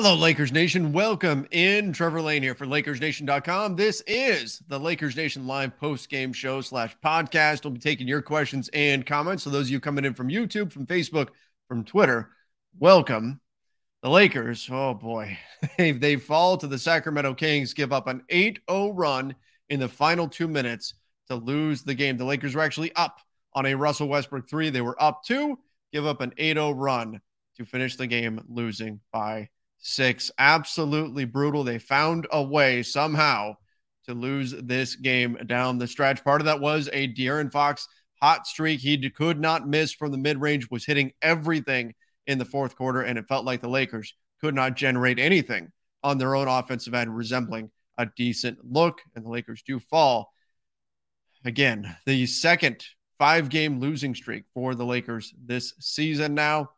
Hello, Lakers Nation. Welcome in. Trevor Lane here for LakersNation.com. This is the Lakers Nation live post game show slash podcast. We'll be taking your questions and comments. So, those of you coming in from YouTube, from Facebook, from Twitter, welcome. The Lakers, oh boy, they, they fall to the Sacramento Kings, give up an 8 0 run in the final two minutes to lose the game. The Lakers were actually up on a Russell Westbrook three. They were up two, give up an 8 0 run to finish the game, losing by six. Absolutely brutal. They found a way somehow to lose this game down the stretch. Part of that was a De'Aaron Fox hot streak. He could not miss from the mid range, was hitting everything in the fourth quarter, and it felt like the Lakers could not generate anything on their own offensive end, resembling a decent look. And the Lakers do fall. Again, the second five game losing streak for the Lakers this season now.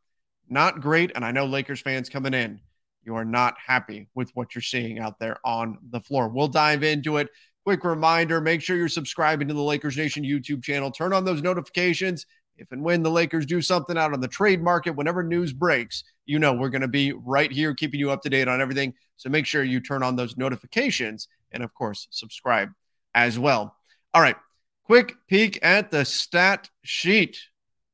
Not great. And I know Lakers fans coming in you are not happy with what you're seeing out there on the floor. We'll dive into it. Quick reminder make sure you're subscribing to the Lakers Nation YouTube channel. Turn on those notifications. If and when the Lakers do something out on the trade market, whenever news breaks, you know we're going to be right here keeping you up to date on everything. So make sure you turn on those notifications and, of course, subscribe as well. All right. Quick peek at the stat sheet.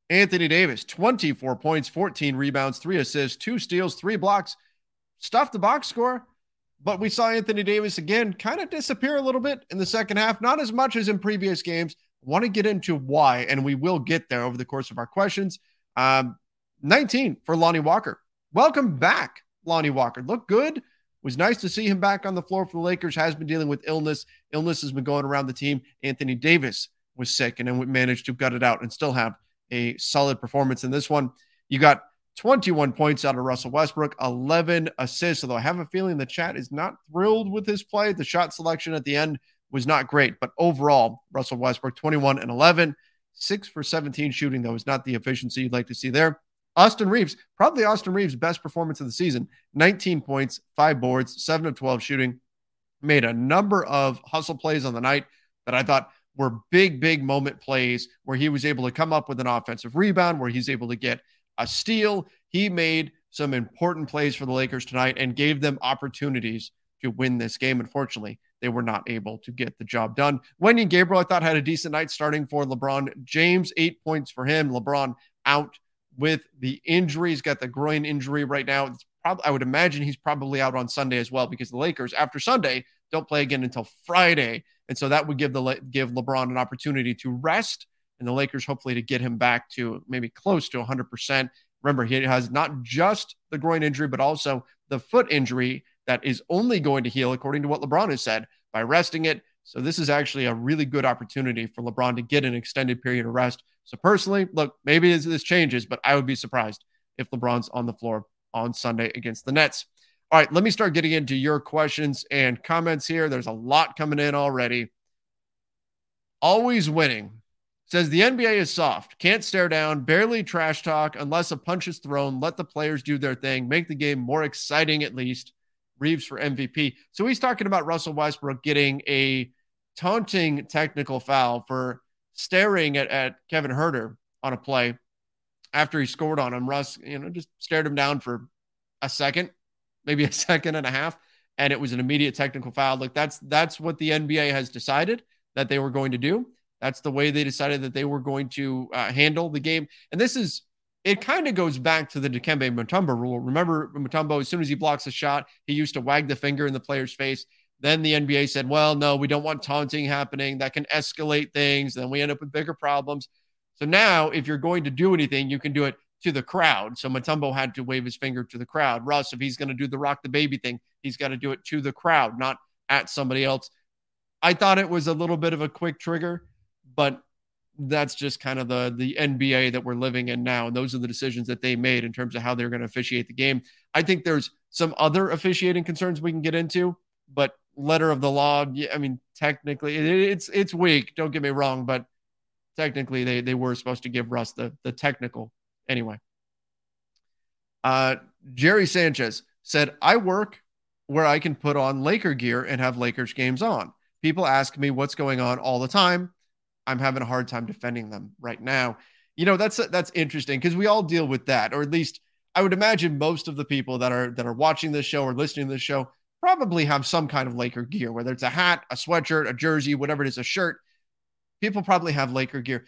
Anthony Davis, 24 points, 14 rebounds, three assists, two steals, three blocks stuffed the box score. But we saw Anthony Davis again kind of disappear a little bit in the second half, not as much as in previous games. Want to get into why, and we will get there over the course of our questions. Um, 19 for Lonnie Walker. Welcome back, Lonnie Walker. Look good. Was nice to see him back on the floor for the Lakers. Has been dealing with illness. Illness has been going around the team. Anthony Davis was sick and then we managed to gut it out and still have a solid performance in this one. You got 21 points out of Russell Westbrook, 11 assists. Although I have a feeling the chat is not thrilled with his play. The shot selection at the end was not great, but overall, Russell Westbrook 21 and 11, six for 17 shooting, though, is not the efficiency you'd like to see there. Austin Reaves, probably Austin Reaves' best performance of the season 19 points, five boards, seven of 12 shooting. Made a number of hustle plays on the night that I thought were big, big moment plays where he was able to come up with an offensive rebound, where he's able to get a steal. He made some important plays for the Lakers tonight and gave them opportunities to win this game. Unfortunately, they were not able to get the job done. Wenyen Gabriel, I thought, had a decent night starting for LeBron James. Eight points for him. LeBron out with the injury. He's got the groin injury right now. Probably, I would imagine he's probably out on Sunday as well because the Lakers, after Sunday, don't play again until Friday. And so that would give the give LeBron an opportunity to rest and the Lakers hopefully to get him back to maybe close to 100%. Remember, he has not just the groin injury, but also the foot injury that is only going to heal, according to what LeBron has said, by resting it. So this is actually a really good opportunity for LeBron to get an extended period of rest. So personally, look, maybe this changes, but I would be surprised if LeBron's on the floor on Sunday against the Nets. All right, let me start getting into your questions and comments here. There's a lot coming in already. Always winning says the NBA is soft, can't stare down, barely trash talk unless a punch is thrown. Let the players do their thing, make the game more exciting at least. Reaves for MVP. So he's talking about Russell Westbrook getting a taunting technical foul for staring at, at Kevin Huerter on a play after he scored on him. Russ, you know, just stared him down for a second, maybe a second and a half, and it was an immediate technical foul. Like that's that's what the NBA has decided that they were going to do. That's the way they decided that they were going to uh, handle the game. And this is it kind of goes back to the Dikembe Mutombo rule. Remember Mutombo, as soon as he blocks a shot, he used to wag the finger in the player's face. Then the NBA said, well, no, we don't want taunting happening. That can escalate things. Then we end up with bigger problems. So now, if you're going to do anything, you can do it to the crowd. So Mutombo had to wave his finger to the crowd. Russ, if he's going to do the rock the baby thing, he's got to do it to the crowd, not at somebody else. I thought it was a little bit of a quick trigger, but that's just kind of the the NBA that we're living in now, and those are the decisions that they made in terms of how they're going to officiate the game. I think there's some other officiating concerns we can get into, but letter of the law, I mean, technically it, it's it's weak. Don't get me wrong, but technically they they were supposed to give Russ the the technical anyway. Uh, Jerry Sanchez said, "I work where I can put on Laker gear and have Lakers games on. People ask me what's going on all the time." I'm having a hard time defending them right now. You know, that's that's interesting because we all deal with that, or at least I would imagine most of the people that are that are watching this show or listening to this show probably have some kind of Laker gear, whether it's a hat, a sweatshirt, a jersey, whatever it is, a shirt. People probably have Laker gear.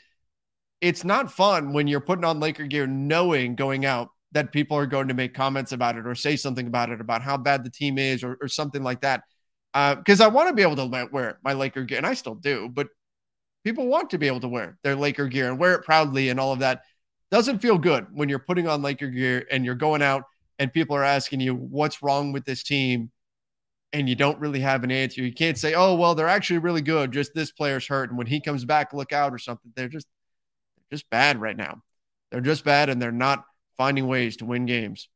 It's not fun when you're putting on Laker gear knowing going out that people are going to make comments about it or say something about it, about how bad the team is or, or something like that. Because uh, I want to be able to wear my Laker gear, and I still do, but people want to be able to wear their Laker gear and wear it proudly and all of that. Doesn't feel good when you're putting on Laker gear and you're going out and people are asking you what's wrong with this team and you don't really have an answer. You can't say, "Oh, well, they're actually really good. Just this player's hurt, and when he comes back, look out or something." They're just they're just bad right now. They're just bad, and they're not finding ways to win games.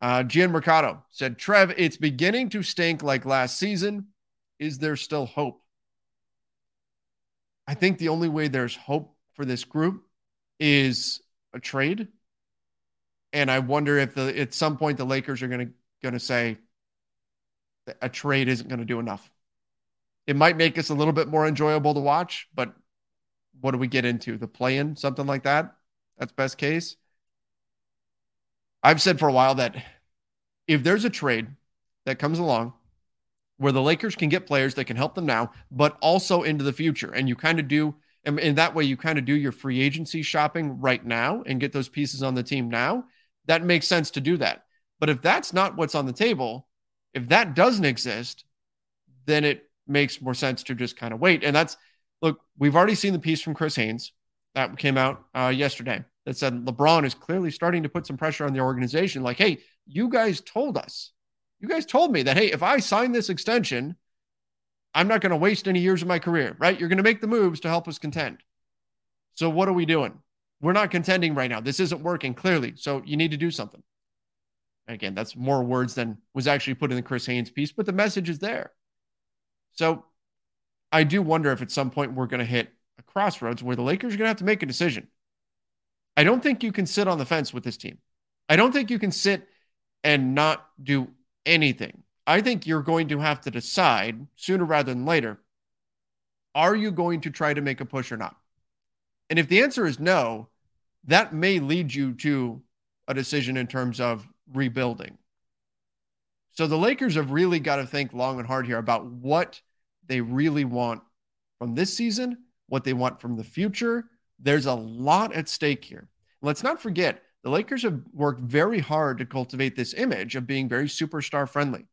Uh, Gian Mercado said, "Trev, it's beginning to stink like last season. Is there still hope?" I think the only way there's hope for this group is a trade. And I wonder if the, at some point the Lakers are going to going to say a trade isn't going to do enough. It might make us a little bit more enjoyable to watch, but what do we get into? The play in, something like that? That's best case. I've said for a while that if there's a trade that comes along where the Lakers can get players that can help them now, but also into the future. And you kind of do, and in that way, you kind of do your free agency shopping right now and get those pieces on the team now. That makes sense to do that. But if that's not what's on the table, if that doesn't exist, then it makes more sense to just kind of wait. And that's, look, we've already seen the piece from Chris Haynes that came out uh, yesterday that said LeBron is clearly starting to put some pressure on the organization. Like, hey, you guys told us you guys told me that, hey, if I sign this extension, I'm not going to waste any years of my career, right? You're going to make the moves to help us contend. So what are we doing? We're not contending right now. This isn't working clearly. So you need to do something. Again, that's more words than was actually put in the Chris Haynes piece, but the message is there. So I do wonder if at some point we're going to hit a crossroads where the Lakers are going to have to make a decision. I don't think you can sit on the fence with this team. I don't think you can sit and not do anything. I think you're going to have to decide sooner rather than later are you going to try to make a push or not? And if the answer is no, that may lead you to a decision in terms of rebuilding. So the Lakers have really got to think long and hard here about what they really want from this season, what they want from the future. There's a lot at stake here. Let's not forget the Lakers have worked very hard to cultivate this image of being very superstar friendly.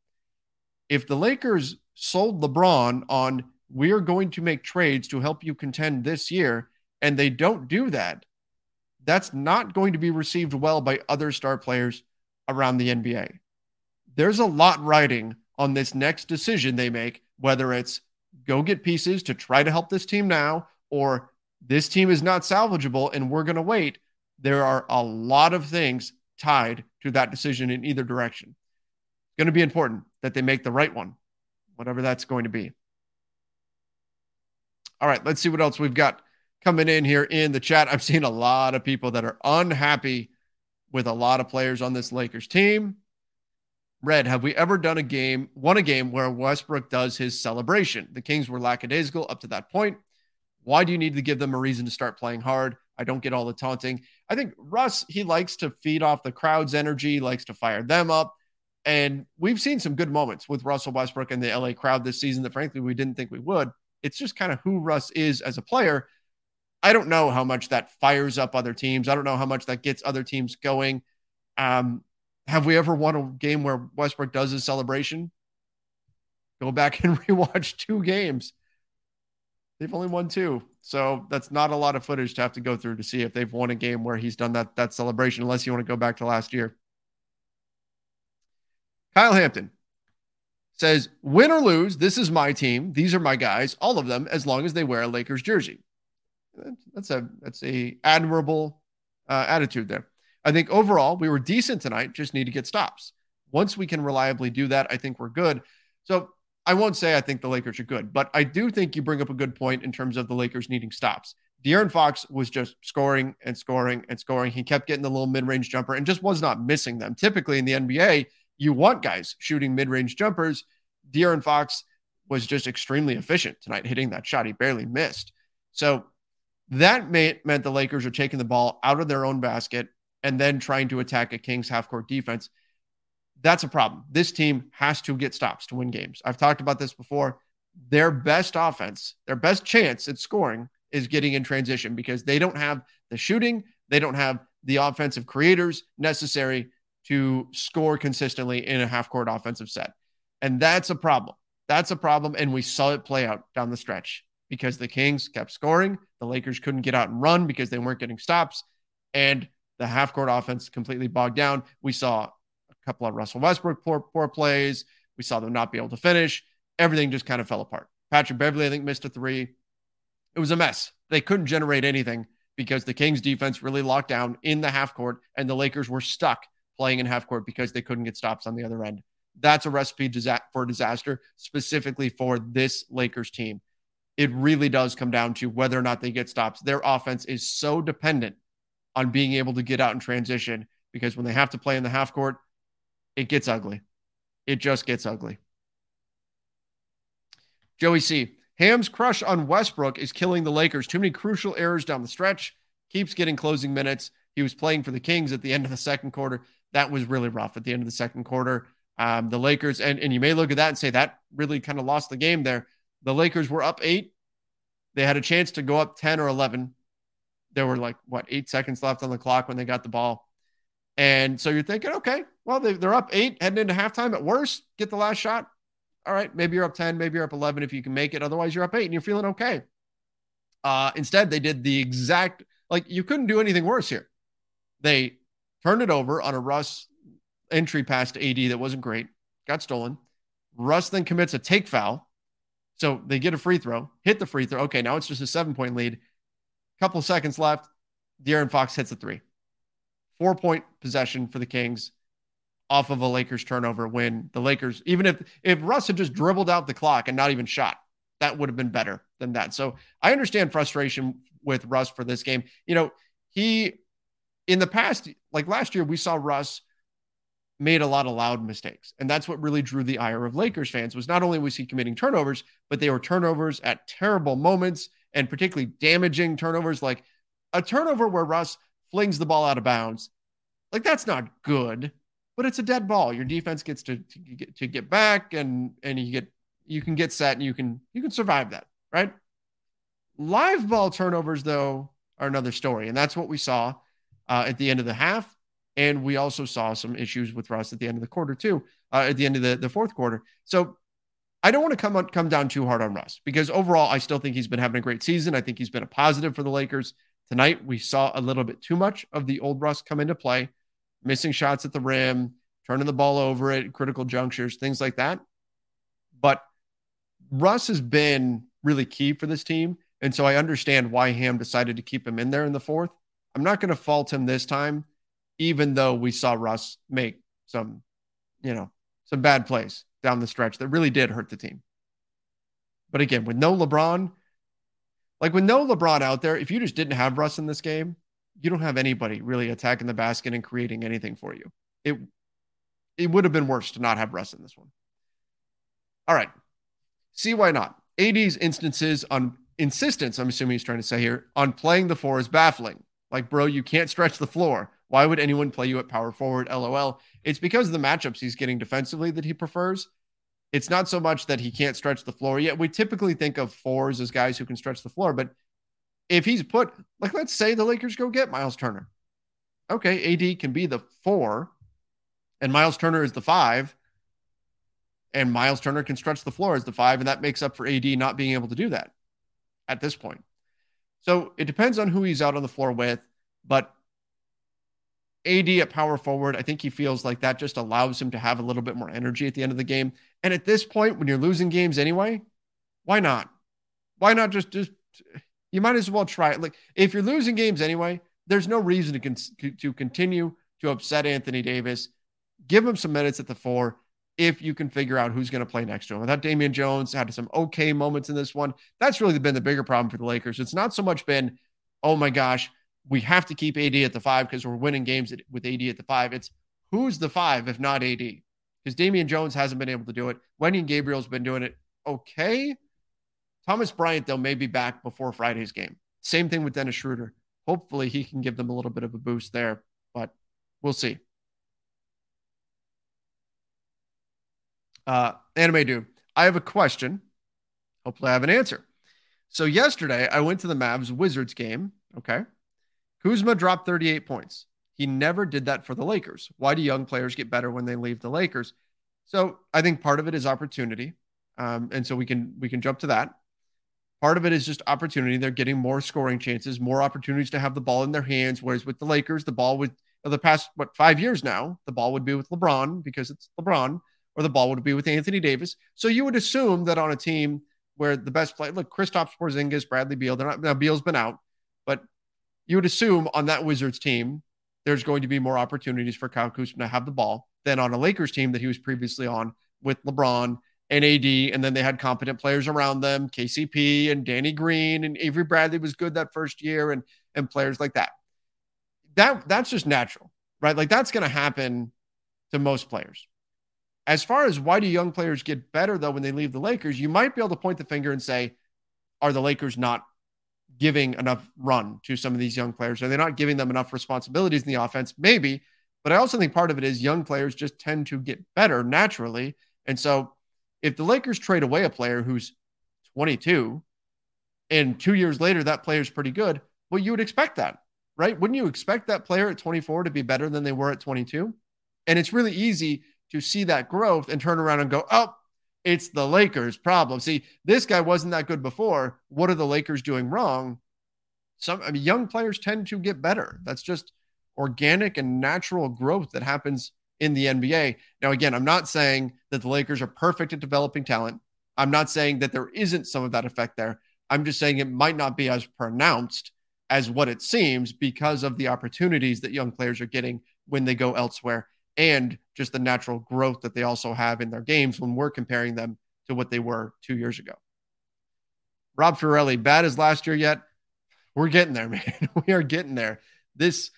If the Lakers sold LeBron on we are going to make trades to help you contend this year, and they don't do that, that's not going to be received well by other star players around the NBA. There's a lot riding on this next decision they make, whether it's go get pieces to try to help this team now, or this team is not salvageable and we're going to wait there are a lot of things tied to that decision in either direction. It's going to be important that they make the right one, whatever that's going to be. All right, let's see what else we've got coming in here in the chat. I'm seeing a lot of people that are unhappy with a lot of players on this Lakers team. Red, have we ever done a game, won a game where Westbrook does his celebration? The Kings were lackadaisical up to that point. Why do you need to give them a reason to start playing hard? I don't get all the taunting. I think Russ, he likes to feed off the crowd's energy, likes to fire them up. And we've seen some good moments with Russell Westbrook and the LA crowd this season that frankly we didn't think we would. It's just kind of who Russ is as a player. I don't know how much that fires up other teams. I don't know how much that gets other teams going. Um, have we ever won a game where Westbrook does his celebration? Go back and rewatch two games. They've only won two. So that's not a lot of footage to have to go through to see if they've won a game where he's done that that celebration, unless you want to go back to last year. Kyle Hampton says, win or lose, this is my team. These are my guys, all of them, as long as they wear a Lakers jersey. That's a that's a admirable uh, attitude there. I think overall we were decent tonight. Just need to get stops. Once we can reliably do that, I think we're good. So I won't say I think the Lakers are good, but I do think you bring up a good point in terms of the Lakers needing stops. De'Aaron Fox was just scoring and scoring and scoring. He kept getting the little mid-range jumper and just was not missing them. Typically in the NBA, you want guys shooting mid-range jumpers. De'Aaron Fox was just extremely efficient tonight, hitting that shot. He barely missed. So that meant the Lakers are taking the ball out of their own basket and then trying to attack a Kings half court defense. That's a problem. This team has to get stops to win games. I've talked about this before. Their best offense, their best chance at scoring is getting in transition because they don't have the shooting, they don't have the offensive creators necessary to score consistently in a half court offensive set. And that's a problem. That's a problem. And we saw it play out down the stretch because the Kings kept scoring. The Lakers couldn't get out and run because they weren't getting stops. And the half court offense completely bogged down. We saw couple of Russell Westbrook poor, poor plays. We saw them not be able to finish. Everything just kind of fell apart. Patrick Beverley, I think, missed a three. It was a mess. They couldn't generate anything because the Kings defense really locked down in the half court and the Lakers were stuck playing in half court because they couldn't get stops on the other end. That's a recipe for disaster, specifically for this Lakers team. It really does come down to whether or not they get stops. Their offense is so dependent on being able to get out and transition because when they have to play in the half court, it gets ugly. It just gets ugly. Joey C. Ham's crush on Westbrook is killing the Lakers. Too many crucial errors down the stretch. Keeps getting closing minutes. He was playing for the Kings at the end of the second quarter. That was really rough at the end of the second quarter. Um, the Lakers, and, and you may look at that and say that really kind of lost the game there. The Lakers were up eight. They had a chance to go up 10 or 11 there were like what eight seconds left on the clock when they got the ball. And so you're thinking, okay, well, they, they're up eight heading into halftime. At worst, get the last shot. All right, maybe you're up 10, maybe you're up 11 if you can make it. Otherwise, you're up eight and you're feeling okay. Uh, instead, they did the exact, like, you couldn't do anything worse here. They turned it over on a Russ entry pass to AD that wasn't great, got stolen. Russ then commits a take foul. So they get a free throw, hit the free throw. Okay, now it's just a seven point lead. Couple seconds left. De'Aaron Fox hits a three. Four point possession for the Kings off of a Lakers turnover when the Lakers, even if if Russ had just dribbled out the clock and not even shot, that would have been better than that. So I understand frustration with Russ for this game. You know, he in the past, like last year, we saw Russ made a lot of loud mistakes. And that's what really drew the ire of Lakers fans was not only was he committing turnovers, but they were turnovers at terrible moments and particularly damaging turnovers, like a turnover where Russ flings the ball out of bounds. Like that's not good, but it's a dead ball. Your defense gets to, to get to get back and and you get you can get set and you can you can survive that, right? Live ball turnovers though are another story, and that's what we saw uh, at the end of the half. And we also saw some issues with Russ at the end of the quarter too, uh, at the end of the, the fourth quarter. So I don't want to come on, come down too hard on Russ because overall, I still think he's been having a great season. I think he's been a positive for the Lakers. Tonight, we saw a little bit too much of the old Russ come into play, missing shots at the rim, turning the ball over at critical junctures, things like that. But Russ has been really key for this team. And so I understand why Ham decided to keep him in there in the fourth. I'm not going to fault him this time, even though we saw Russ make some, you know, some bad plays down the stretch that really did hurt the team. But again, with no LeBron, like with no LeBron out there, if you just didn't have Russ in this game, you don't have anybody really attacking the basket and creating anything for you. It it would have been worse to not have Russ in this one. All right. See why not. AD's instances on insistence, I'm assuming he's trying to say here, on playing the four is baffling. Like, bro, you can't stretch the floor. Why would anyone play you at power forward? LOL. It's because of the matchups he's getting defensively that he prefers. It's not so much that he can't stretch the floor yet. We typically think of fours as guys who can stretch the floor, but if he's put, like, let's say the Lakers go get Myles Turner. Okay, AD can be the four, and Myles Turner is the five, and Myles Turner can stretch the floor as the five, and that makes up for AD not being able to do that at this point. So it depends on who he's out on the floor with, but AD at power forward, I think he feels like that just allows him to have a little bit more energy at the end of the game. And at this point, when you're losing games anyway, why not? Why not just just you might as well try it. Like if you're losing games anyway, there's no reason to con- to continue to upset Anthony Davis. Give him some minutes at the four if you can figure out who's going to play next to him. I thought Damian Jones had some okay moments in this one. That's really been the bigger problem for the Lakers. It's not so much been, oh my gosh, we have to keep AD at the five because we're winning games with AD at the five. It's who's the five if not AD? Because Damian Jones hasn't been able to do it. Wenyen Gabriel's been doing it okay. Thomas Bryant, though, may be back before Friday's game. Same thing with Dennis Schroeder. Hopefully, he can give them a little bit of a boost there, but we'll see. Uh, Anime Dude, I have a question. Hopefully, I have an answer. So, yesterday, I went to the Mavs Wizards game. Okay. Kuzma dropped 38 points. He never did that for the Lakers. Why do young players get better when they leave the Lakers? So I think part of it is opportunity, um, and so we can we can jump to that. Part of it is just opportunity. They're getting more scoring chances, more opportunities to have the ball in their hands. Whereas with the Lakers, the ball would the past what five years now, the ball would be with LeBron because it's LeBron, or the ball would be with Anthony Davis. So you would assume that on a team where the best play, look, Kristaps Porzingis, Bradley Beal, they're not now Beal's been out, but you would assume on that Wizards team, there's going to be more opportunities for Kyle Kuzma to have the ball than on a Lakers team that he was previously on with LeBron and AD. And then they had competent players around them, KCP and Danny Green and Avery Bradley was good that first year and, and players like that. That that's just natural, right? Like that's going to happen to most players. As far as why do young players get better though when they leave the Lakers, you might be able to point the finger and say, are the Lakers not giving enough run to some of these young players? Are they not giving them enough responsibilities in the offense? Maybe. But I also think part of it is young players just tend to get better naturally. And so if the Lakers trade away a player who's 22 and two years later that player is pretty good, well, you would expect that, right? Wouldn't you expect that player at 24 to be better than they were at 22? And it's really easy to see that growth and turn around and go, oh, it's the Lakers' problem. See, this guy wasn't that good before. What are the Lakers doing wrong? Some I mean, young players tend to get better. That's just organic and natural growth that happens in the NBA. Now, again, I'm not saying that the Lakers are perfect at developing talent. I'm not saying that there isn't some of that effect there. I'm just saying it might not be as pronounced as what it seems because of the opportunities that young players are getting when they go elsewhere and just the natural growth that they also have in their games when we're comparing them to what they were two years ago. Rob Fiorelli, bad as last year yet? We're getting there, man. we are getting there. This,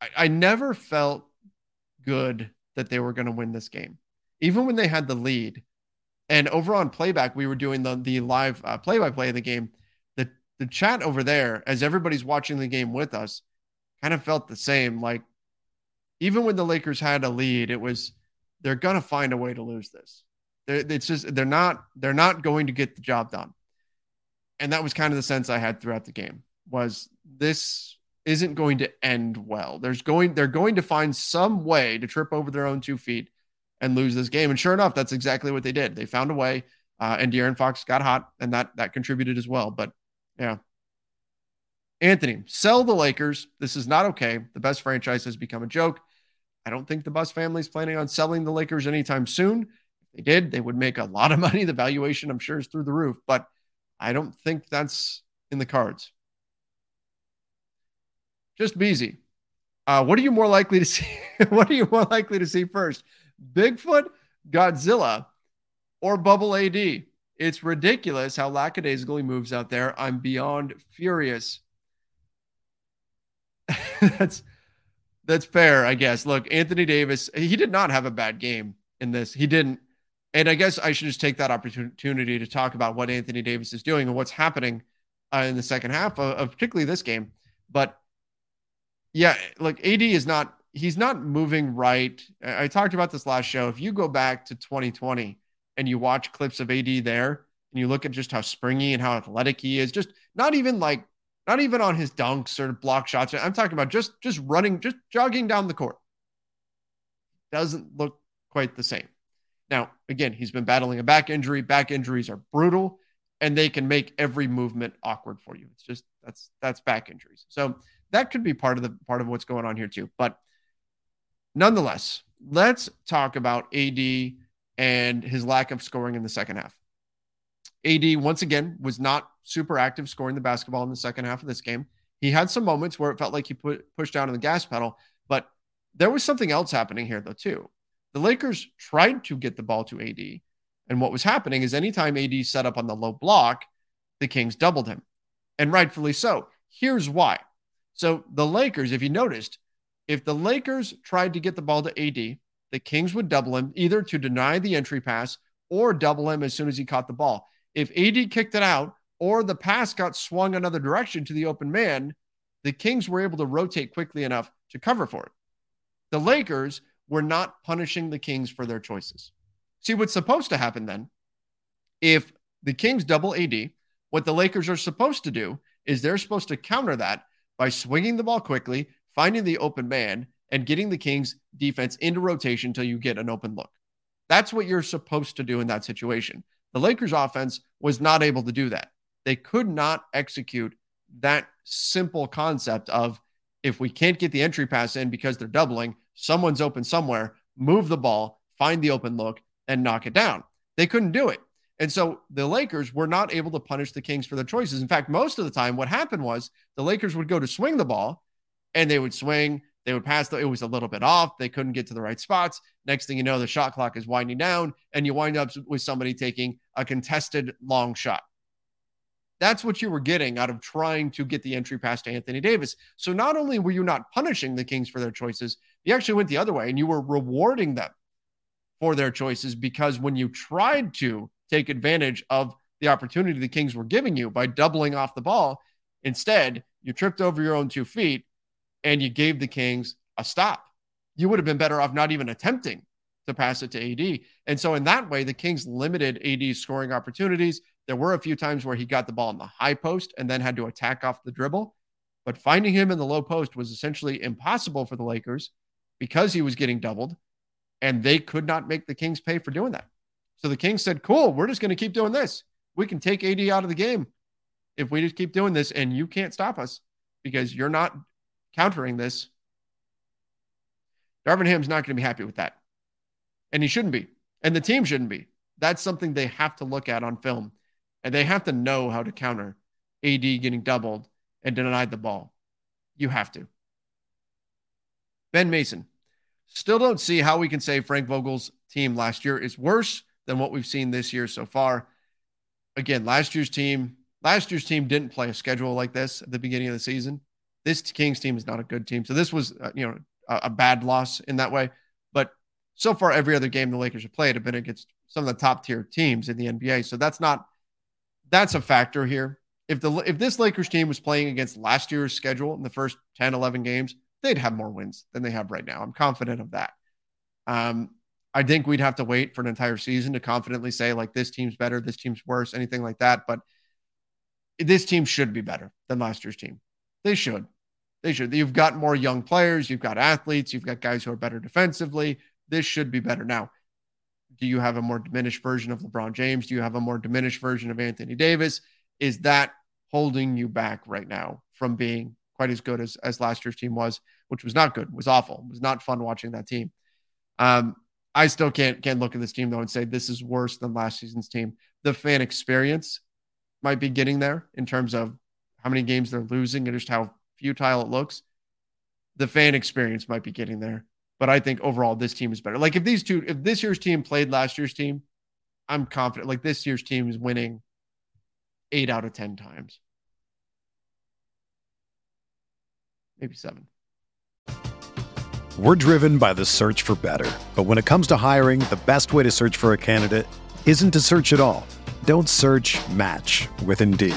I, I never felt good that they were going to win this game, even when they had the lead. And over on playback, we were doing the the live play by play of the game. The the chat over there, as everybody's watching the game with us, kind of felt the same. Like even when the Lakers had a lead, it was they're gonna find a way to lose this. They're, it's just they're not they're not going to get the job done, and that was kind of the sense I had throughout the game. Was this isn't going to end well? There's going they're going to find some way to trip over their own two feet and lose this game. And sure enough, that's exactly what they did. They found a way, uh, and De'Aaron Fox got hot, and that that contributed as well. But yeah, Anthony, sell the Lakers. This is not okay. The best franchise has become a joke. I don't think the Buss family is planning on selling the Lakers anytime soon. If they did, they would make a lot of money. The valuation, I'm sure, is through the roof, but I don't think that's in the cards. Just Beasy. Uh, what are you more likely to see? what are you more likely to see first? Bigfoot, Godzilla, or Bubble AD? It's ridiculous how lackadaisically moves out there. I'm beyond furious. That's That's fair, I guess. Look, Anthony Davis, he did not have a bad game in this. He didn't. And I guess I should just take that opportunity to talk about what Anthony Davis is doing and what's happening uh, in the second half of, of particularly this game. But yeah, like AD is not he's not moving right. I talked about this last show. If you go back to 2020 and you watch clips of AD there and you look at just how springy and how athletic he is, just not even like not even on his dunks or block shots. I'm talking about just just running, just jogging down the court. Doesn't look quite the same. Now, again, he's been battling a back injury. Back injuries are brutal and they can make every movement awkward for you. It's just that's that's back injuries. So that could be part of the part of what's going on here too. But nonetheless, let's talk about AD and his lack of scoring in the second half. AD once again was not super active scoring the basketball in the second half of this game. He had some moments where it felt like he put pushed down on the gas pedal, but there was something else happening here though too. The Lakers tried to get the ball to AD, and what was happening is anytime AD set up on the low block, the Kings doubled him, and rightfully so. Here's why. So the Lakers, if you noticed, if the Lakers tried to get the ball to AD, the Kings would double him either to deny the entry pass or double him as soon as he caught the ball. If AD kicked it out or the pass got swung another direction to the open man, the Kings were able to rotate quickly enough to cover for it. The Lakers were not punishing the Kings for their choices. See, what's supposed to happen then, if the Kings double AD, what the Lakers are supposed to do is they're supposed to counter that by swinging the ball quickly, finding the open man, and getting the Kings defense into rotation until you get an open look. That's what you're supposed to do in that situation. The Lakers offense was not able to do that. They could not execute that simple concept of if we can't get the entry pass in because they're doubling, someone's open somewhere, move the ball, find the open look, and knock it down. They couldn't do it. And so the Lakers were not able to punish the Kings for their choices. In fact, most of the time, what happened was the Lakers would go to swing the ball and they would swing, they would pass, the, it was a little bit off. They couldn't get to the right spots. Next thing you know, the shot clock is winding down and you wind up with somebody taking a contested long shot. That's what you were getting out of trying to get the entry pass to Anthony Davis. So not only were you not punishing the Kings for their choices, you actually went the other way and you were rewarding them for their choices because when you tried to take advantage of the opportunity the Kings were giving you by doubling off the ball. Instead, you tripped over your own two feet and you gave the Kings a stop. You would have been better off not even attempting to pass it to AD. And so, in that way, the Kings limited AD's scoring opportunities. There were a few times where he got the ball in the high post and then had to attack off the dribble. But finding him in the low post was essentially impossible for the Lakers because he was getting doubled, and they could not make the Kings pay for doing that. So the Kings said, cool, we're just going to keep doing this. We can take AD out of the game if we just keep doing this, and you can't stop us because you're not countering this. Darvin Ham's not going to be happy with that. And he shouldn't be. And the team shouldn't be. That's something they have to look at on film. And they have to know how to counter AD getting doubled and denied the ball. You have to. Ben Mason. Still don't see how we can say Frank Vogel's team last year is worse than what we've seen this year so far. Again, last year's team, last year's team didn't play a schedule like this at the beginning of the season. This Kings team is not a good team. So this was, uh, you know, a, a bad loss in that way. But so far, every other game the Lakers have played have been against some of the top tier teams in the NBA. So that's not, that's a factor here. If the if this Lakers team was playing against last year's schedule in the first 10, 11 games, they'd have more wins than they have right now. I'm confident of that. Um, I think we'd have to wait for an entire season to confidently say like this team's better, this team's worse, anything like that. But this team should be better than last year's team. They should. They should. You've got more young players, you've got athletes, you've got guys who are better defensively. This should be better. Now, do you have a more diminished version of LeBron James? Do you have a more diminished version of Anthony Davis? Is that holding you back right now from being quite as good as, as last year's team was, which was not good, was awful, was not fun watching that team. Um, I still can't can't look at this team though and say this is worse than last season's team. The fan experience might be getting there in terms of how many games they're losing and just how futile it looks. The fan experience might be getting there, but I think overall this team is better. Like if these two, if this year's team played last year's team, I'm confident. Like this year's team is winning eight out of ten times, maybe seven. We're driven by the search for better. But when it comes to hiring, the best way to search for a candidate isn't to search at all. Don't search match with Indeed.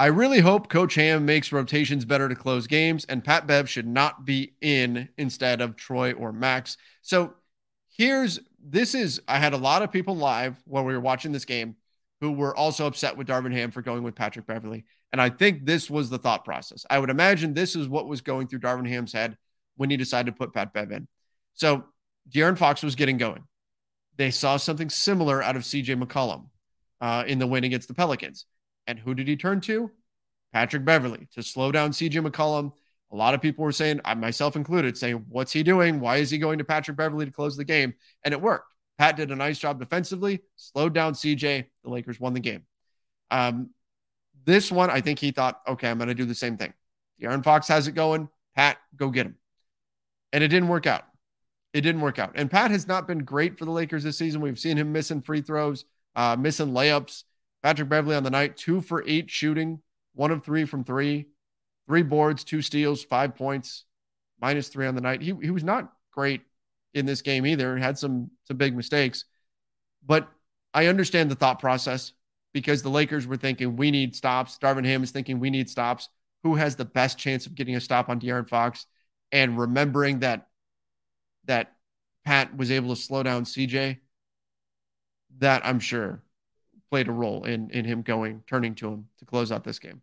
I really hope Coach Ham makes rotations better to close games, and Pat Bev should not be in instead of Troy or Max. So here's this is I had a lot of people live while we were watching this game who were also upset with Darvin Ham for going with Patrick Beverley. And I think this was the thought process. I would imagine this is what was going through Darvin Ham's head when he decided to put Pat Bev in. So De'Aaron Fox was getting going. They saw something similar out of CJ McCollum uh, in the win against the Pelicans. And who did he turn to? Patrick Beverley to slow down CJ McCollum. A lot of people were saying, I myself included, saying, What's he doing? Why is he going to Patrick Beverley to close the game? And it worked. Pat did a nice job defensively, slowed down CJ. The Lakers won the game. Um, this one, I think he thought, okay, I'm going to do the same thing. De'Aaron Fox has it going. Pat, go get him. And it didn't work out. It didn't work out. And Pat has not been great for the Lakers this season. We've seen him missing free throws, uh, missing layups. Patrick Beverley on the night, two for eight shooting, one of three from three, three boards, two steals, five points, minus three on the night. He, he was not great in this game either. Had some some big mistakes, but I understand the thought process because the Lakers were thinking we need stops. Darvin Ham is thinking we need stops. Who has the best chance of getting a stop on De'Aaron Fox? And remembering that that Pat was able to slow down CJ, that I'm sure played a role in in him going turning to him to close out this game.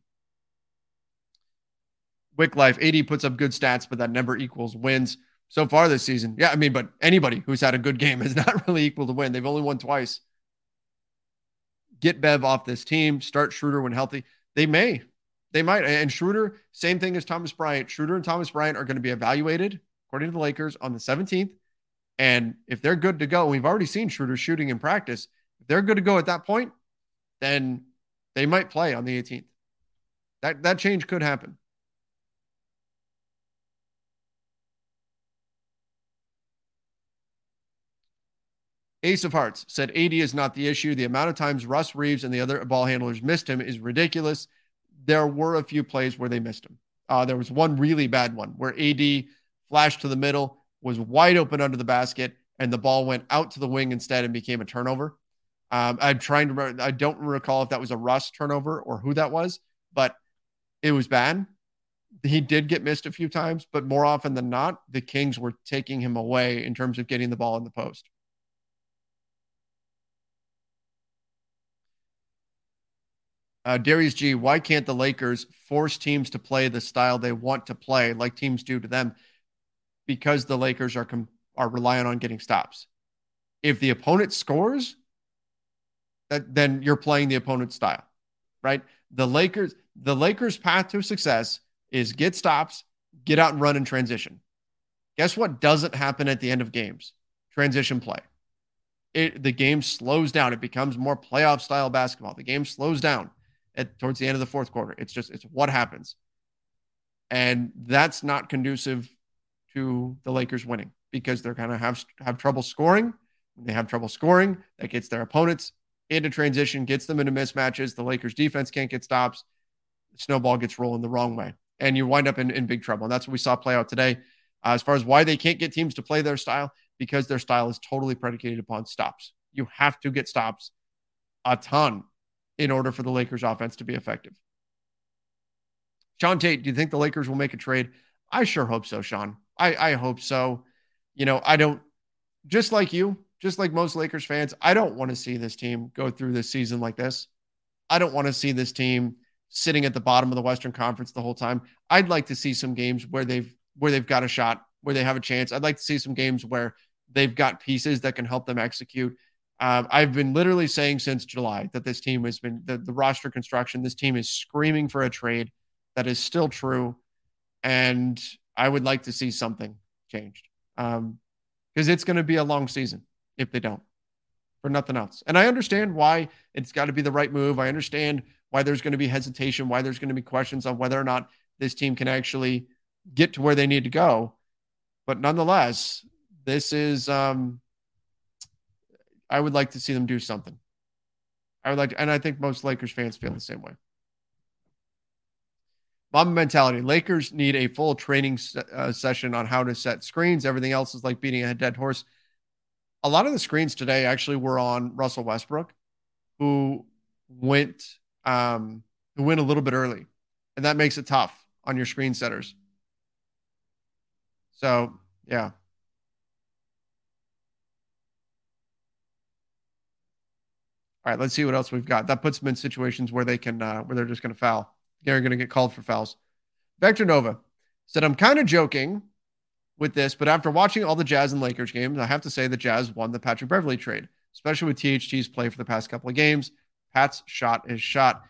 Wick Life, AD puts up good stats, but that never equals wins so far this season. Yeah, I mean, but anybody who's had a good game is not really equal to win. They've only won twice. Get Bev off this team. Start Schroeder when healthy. They may. They might. And Schroeder, same thing as Thomas Bryant. Schroeder and Thomas Bryant are going to be evaluated, according to the Lakers, on the 17th. And if they're good to go, we've already seen Schroeder shooting in practice. If they're good to go at that point, then they might play on the 18th. That that change could happen. Ace of Hearts said AD is not the issue. The amount of times Russ Reaves and the other ball handlers missed him is ridiculous. There were a few plays where they missed him. Uh, there was one really bad one where AD flashed to the middle, was wide open under the basket, and the ball went out to the wing instead and became a turnover. Um, I'm trying to remember, I don't recall if that was a Russ turnover or who that was, but it was bad. He did get missed a few times, but more often than not, the Kings were taking him away in terms of getting the ball in the post. Uh, Darius G, why can't the Lakers force teams to play the style they want to play, like teams do to them? Because the Lakers are com- are relying on getting stops. If the opponent scores, then you're playing the opponent's style, right? The Lakers, the Lakers' path to success is get stops, get out and run in transition. Guess what doesn't happen at the end of games? Transition play. It, the game slows down. It becomes more playoff style basketball. The game slows down at towards the end of the fourth quarter. It's just it's what happens, and that's not conducive to the Lakers winning because they're kind of have have trouble scoring. When they have trouble scoring, that gets their opponents into transition, gets them into mismatches. The Lakers defense can't get stops. Snowball gets rolling the wrong way. And you wind up in, in big trouble. And that's what we saw play out today. Uh, as far as why they can't get teams to play their style, because their style is totally predicated upon stops. You have to get stops a ton in order for the Lakers offense to be effective. Sean Tate, do you think the Lakers will make a trade? I sure hope so, Sean. I, I hope so. You know, I don't, just like you, just like most Lakers fans, I don't want to see this team go through this season like this. I don't want to see this team sitting at the bottom of the Western Conference the whole time. I'd like to see some games where they've where they've got a shot, where they have a chance. I'd like to see some games where they've got pieces that can help them execute. Um, I've been literally saying since July that this team has been the, the roster construction. This team is screaming for a trade. That is still true, and I would like to see something changed because um, it's going to be a long season if they don't, for nothing else. And I understand why it's got to be the right move. I understand why there's going to be hesitation, why there's going to be questions on whether or not this team can actually get to where they need to go. But nonetheless, this is um, I would like to see them do something. I would like, to, and I think most Lakers fans feel the same way. Mamba mentality. Lakers need a full training uh, session on how to set screens. Everything else is like beating a dead horse. A lot of the screens today actually were on Russell Westbrook, who went um, who went a little bit early, and that makes it tough on your screen setters. So yeah, All right, let's see what else we've got. That puts them in situations where they can, uh, where they're just going to foul. They're going to get called for fouls. Vector Nova said, I'm kind of joking with this, but after watching all the Jazz and Lakers games, I have to say the Jazz won the Patrick Beverley trade, especially with THT's play for the past couple of games. Pat's shot is shot.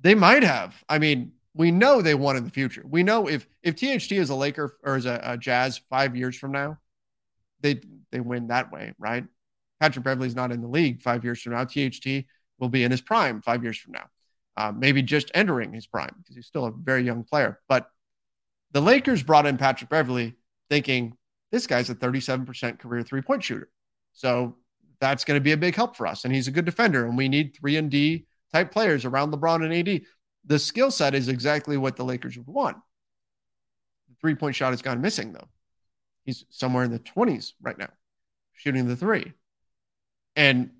They might have. I mean, we know they won in the future. We know if if THT is a Laker or is a, a Jazz five years from now, they they win that way, right? Patrick Beverley's not in the league five years from now. THT will be in his prime five years from now, uh, maybe just entering his prime because he's still a very young player. But the Lakers brought in Patrick Beverley thinking this guy's a 37% career three point shooter. So that's going to be a big help for us. And he's a good defender. And we need three and D type players around LeBron and AD. The skill set is exactly what the Lakers would want. The three point shot has gone missing, though. He's somewhere in the 20s right now, shooting the three. And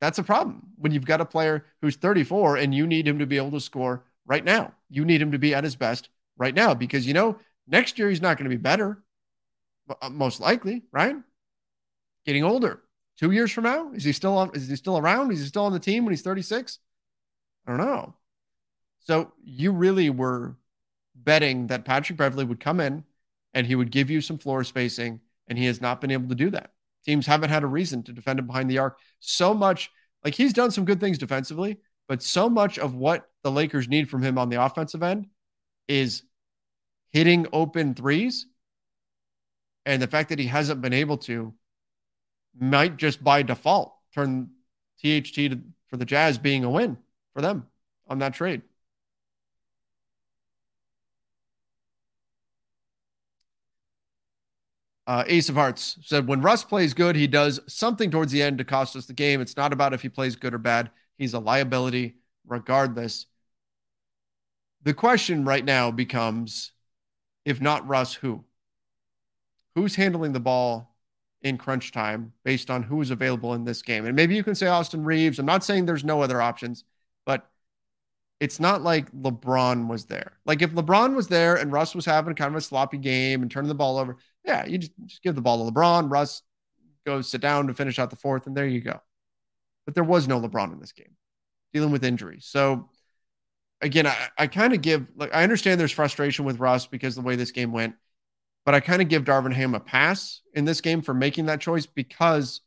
that's a problem when you've got a player who's 34 and you need him to be able to score right now. You need him to be at his best right now because you know next year he's not going to be better, uh, most likely, right? Getting older. Two years from now, is he still on? Is he still around? Is he still on the team when he's 36? I don't know. So you really were betting that Patrick Beverley would come in and he would give you some floor spacing, and he has not been able to do that. Teams haven't had a reason to defend him behind the arc. So much, like he's done some good things defensively, but so much of what the Lakers need from him on the offensive end is hitting open threes. And the fact that he hasn't been able to might just by default turn THT to, for the Jazz being a win for them on that trade. Uh, Ace of Hearts said, when Russ plays good, he does something towards the end to cost us the game. It's not about if he plays good or bad. He's a liability regardless. The question right now becomes if not Russ, who? Who's handling the ball in crunch time based on who is available in this game? And maybe you can say Austin Reaves. I'm not saying there's no other options, but it's not like LeBron was there. Like if LeBron was there and Russ was having kind of a sloppy game and turning the ball over, yeah, you just, just give the ball to LeBron. Russ goes sit down to finish out the fourth, and there you go. But there was no LeBron in this game, dealing with injuries. So again, I, I kind of give like I understand there's frustration with Russ because the way this game went, but I kind of give Darvin Ham a pass in this game for making that choice because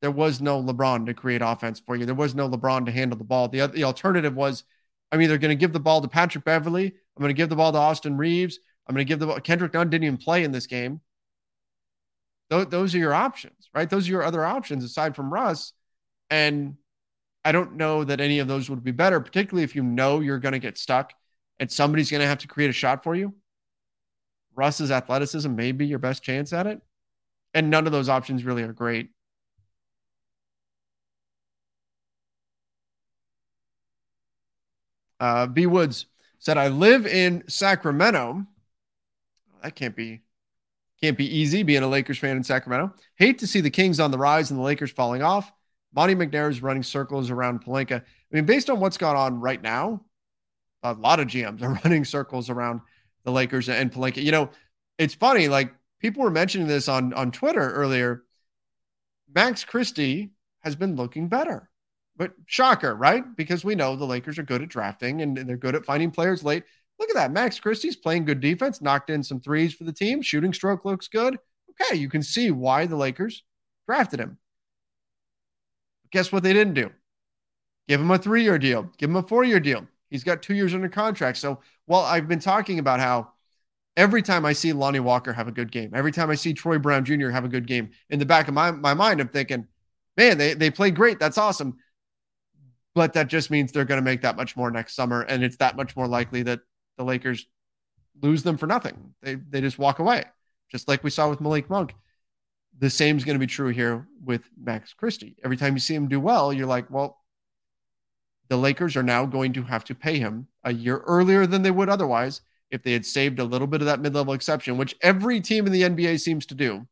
there was no LeBron to create offense for you. There was no LeBron to handle the ball. The, the alternative was I'm either going to give the ball to Patrick Beverley, I'm going to give the ball to Austin Reaves, I'm going to give the ball. Kendrick Nunn didn't even play in this game. Th- those are your options, right? Those are your other options aside from Russ. And I don't know that any of those would be better, particularly if you know you're going to get stuck and somebody's going to have to create a shot for you. Russ's athleticism may be your best chance at it. And none of those options really are great. Uh, B Woods said, I live in Sacramento. That can't be can't be easy being a Lakers fan in Sacramento. Hate to see the Kings on the rise and the Lakers falling off. Monte McNair is running circles around Pelinka. I mean, based on what's gone on right now, a lot of GMs are running circles around the Lakers and Pelinka. You know, it's funny, like people were mentioning this on on Twitter earlier. Max Christie has been looking better. But shocker, right? Because we know the Lakers are good at drafting and they're good at finding players late. Look at that. Max Christie's playing good defense, knocked in some threes for the team. Shooting stroke looks good. Okay, you can see why the Lakers drafted him. Guess what they didn't do? Give him a three year deal, give him a four year deal. He's got two years under contract. So while I've been talking about how every time I see Lonnie Walker have a good game, every time I see Troy Brown Jr. have a good game, in the back of my, my mind, I'm thinking, man, they, they played great. That's awesome. But that just means they're going to make that much more next summer. And it's that much more likely that the Lakers lose them for nothing. They, they just walk away, just like we saw with Malik Monk. The same is going to be true here with Max Christie. Every time you see him do well, you're like, well, the Lakers are now going to have to pay him a year earlier than they would otherwise if they had saved a little bit of that mid level exception, which every team in the NBA seems to do,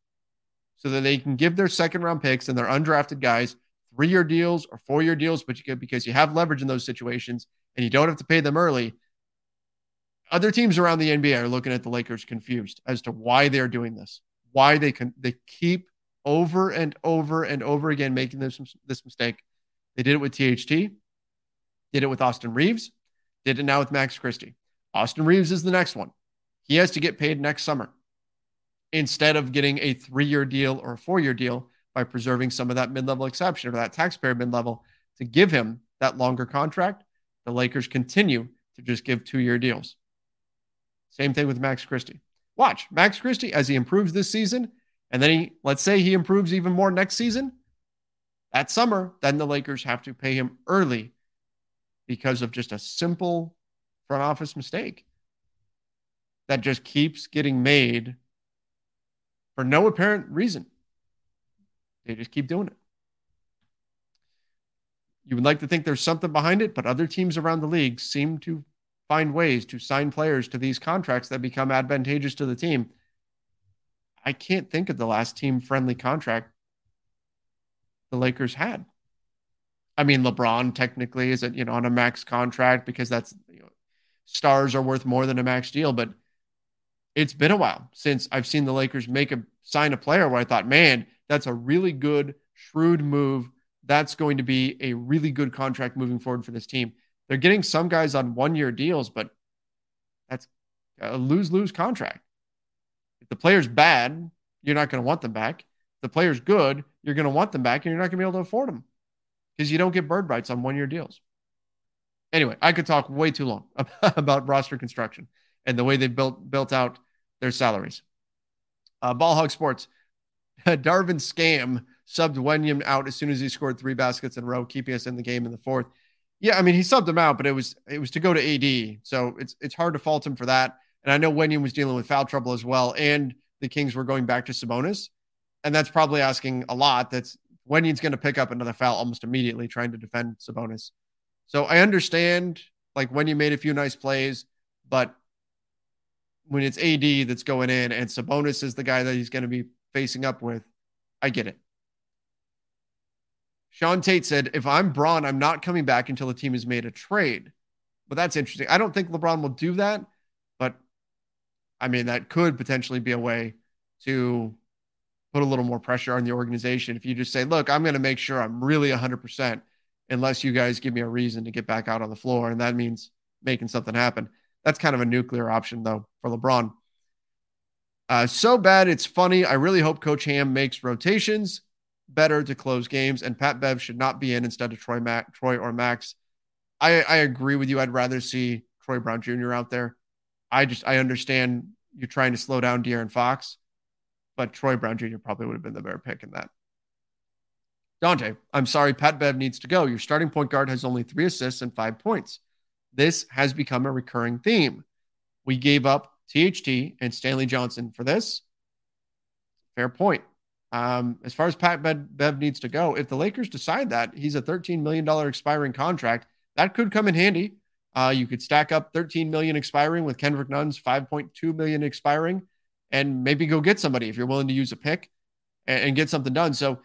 so that they can give their second round picks and their undrafted guys three year deals or four year deals, but you get because you have leverage in those situations and you don't have to pay them early. Other teams around the NBA are looking at the Lakers confused as to why they're doing this, why they can they keep over and over and over again making this this mistake. They did it with THT, did it with Austin Reaves, did it now with Max Christie. Austin Reaves is the next one. He has to get paid next summer instead of getting a three year deal or a four year deal by preserving some of that mid level exception or that taxpayer mid level to give him that longer contract. The Lakers continue to just give two year deals. Same thing with Max Christie. Watch Max Christie as he improves this season, and then he, let's say he improves even more next season. That summer, then the Lakers have to pay him early because of just a simple front office mistake that just keeps getting made for no apparent reason. They just keep doing it. You would like to think there's something behind it, but other teams around the league seem to find ways to sign players to these contracts that become advantageous to the team. I can't think of the last team friendly contract the Lakers had. I mean, LeBron technically is you know on a max contract because that's you know, stars are worth more than a max deal, but it's been a while since I've seen the Lakers make a sign a player where I thought, man, that's a really good, shrewd move. That's going to be a really good contract moving forward for this team. They're getting some guys on one year deals, but that's a lose lose contract. If the player's bad, you're not going to want them back. If the player's good, you're going to want them back and you're not going to be able to afford them because you don't get bird rights on one year deals. Anyway, I could talk way too long about roster construction and the way they built built out their salaries. Uh, Ball Hog Sports. Darvin Scam subbed Wenyen out as soon as he scored three baskets in a row, keeping us in the game in the fourth. Yeah, I mean he subbed him out, but it was it was to go to AD, so it's it's hard to fault him for that. And I know Wenyen was dealing with foul trouble as well, and the Kings were going back to Sabonis, and that's probably asking a lot. That's Wenyen's going to pick up another foul almost immediately, trying to defend Sabonis. So I understand like when you made a few nice plays, but when it's AD that's going in and Sabonis is the guy that he's going to be facing up with. I get it. Sean Tate said, if I'm Bron, I'm not coming back until the team has made a trade. But that's interesting. I don't think LeBron will do that, but I mean, that could potentially be a way to put a little more pressure on the organization. If you just say, look, I'm going to make sure I'm really 100% unless you guys give me a reason to get back out on the floor. And that means making something happen. That's kind of a nuclear option, though, for LeBron. Uh, so bad it's funny. I really hope Coach Ham makes rotations better to close games, and Pat Bev should not be in instead of Troy Mac, Troy or Max. I, I agree with you. I'd rather see Troy Brown Jr. out there. I just I understand you're trying to slow down De'Aaron Fox, but Troy Brown Jr. probably would have been the better pick in that. Dante, I'm sorry, Pat Bev needs to go. Your starting point guard has only three assists and five points. This has become a recurring theme. We gave up THT and Stanley Johnson for this. Fair point. Um, as far as Pat Bev needs to go, if the Lakers decide that he's a $13 million expiring contract, that could come in handy. Uh, you could stack up 13 million expiring with Kendrick Nunn's 5.2 million expiring, and maybe go get somebody if you're willing to use a pick and, and get something done. So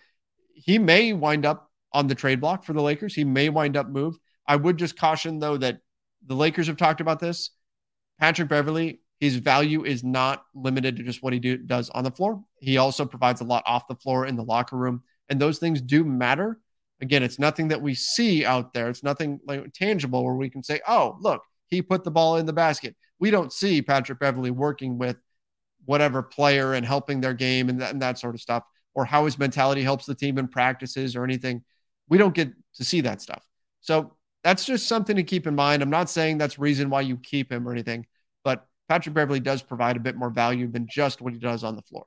he may wind up on the trade block for the Lakers. He may wind up moved. I would just caution though that the Lakers have talked about this. Patrick Beverley his value is not limited to just what he do, does on the floor. He also provides a lot off the floor in the locker room, and those things do matter. Again, it's nothing that we see out there. It's nothing like tangible where we can say, "Oh, look, he put the ball in the basket." We don't see Patrick Beverley working with whatever player and helping their game and that, and that sort of stuff, or how his mentality helps the team in practices or anything. We don't get to see that stuff. So that's just something to keep in mind. I'm not saying that's reason why you keep him or anything, but Patrick Beverley does provide a bit more value than just what he does on the floor.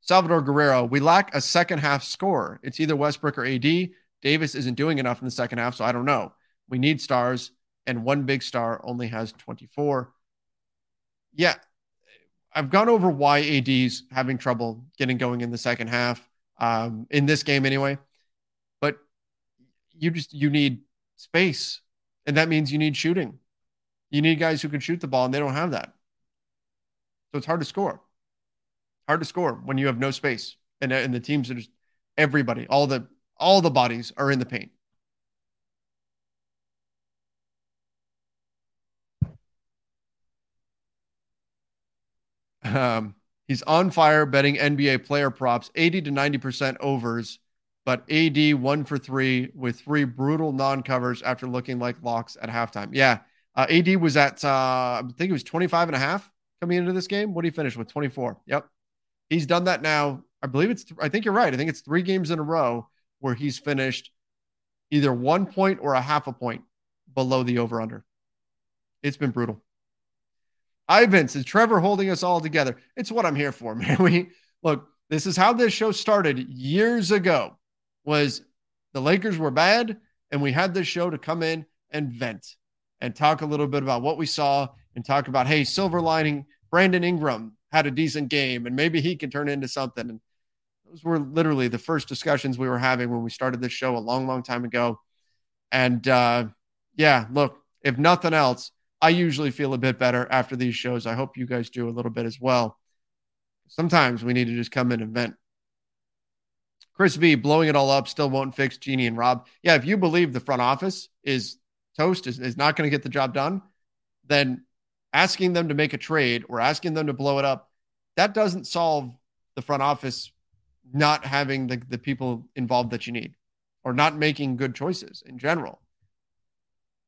Salvador Guerrero, we lack a second half scorer. It's either Westbrook or AD. Davis isn't doing enough in the second half, so I don't know. We need stars, and one big star only has 24. Yeah, I've gone over why AD's having trouble getting going in the second half, um, in this game anyway. But you just you need space, and that means you need shooting. You need guys who can shoot the ball, and they don't have that. So it's hard to score. Hard to score when you have no space, and and the teams are just everybody, all the all the bodies are in the paint. Um, he's on fire betting NBA player props, 80 to 90% overs, but AD one for three with three brutal non covers after looking like locks at halftime. Yeah. Uh, AD was at, uh, I think it was 25 and a half coming into this game. What did he finish with? 24. Yep. He's done that now. I believe it's, th- I think you're right. I think it's three games in a row where he's finished either one point or a half a point below the over under. It's been brutal. Vince. Is Trevor holding us all together? It's what I'm here for, man. We look, this is how this show started years ago. Was the Lakers were bad, and we had this show to come in and vent and talk a little bit about what we saw and talk about, hey, silver lining, Brandon Ingram had a decent game, and maybe he can turn into something. And those were literally the first discussions we were having when we started this show a long, long time ago. And uh, yeah, look, if nothing else, I usually feel a bit better after these shows. I hope you guys do a little bit as well. Sometimes we need to just come in and vent. Chris V blowing it all up still won't fix Jeanie and Rob. Yeah, if you believe the front office is toast, is, is not going to get the job done, then asking them to make a trade or asking them to blow it up, that doesn't solve the front office not having the, the people involved that you need or not making good choices in general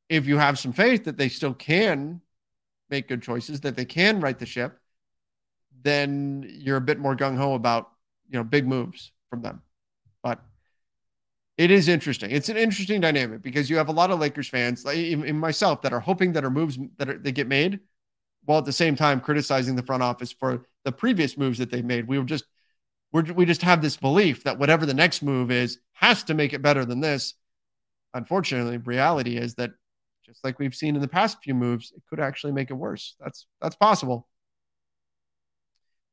if you have some faith that they still can make good choices, that they can right the ship, then you're a bit more gung ho about you know big moves from them. It is interesting. It's an interesting dynamic because you have a lot of Lakers fans, like even myself, that are hoping that our moves that are, they get made, while at the same time criticizing the front office for the previous moves that they've made. We were just we're, we just have this belief that whatever the next move is has to make it better than this. Unfortunately, reality is that just like we've seen in the past few moves, it could actually make it worse. That's that's possible.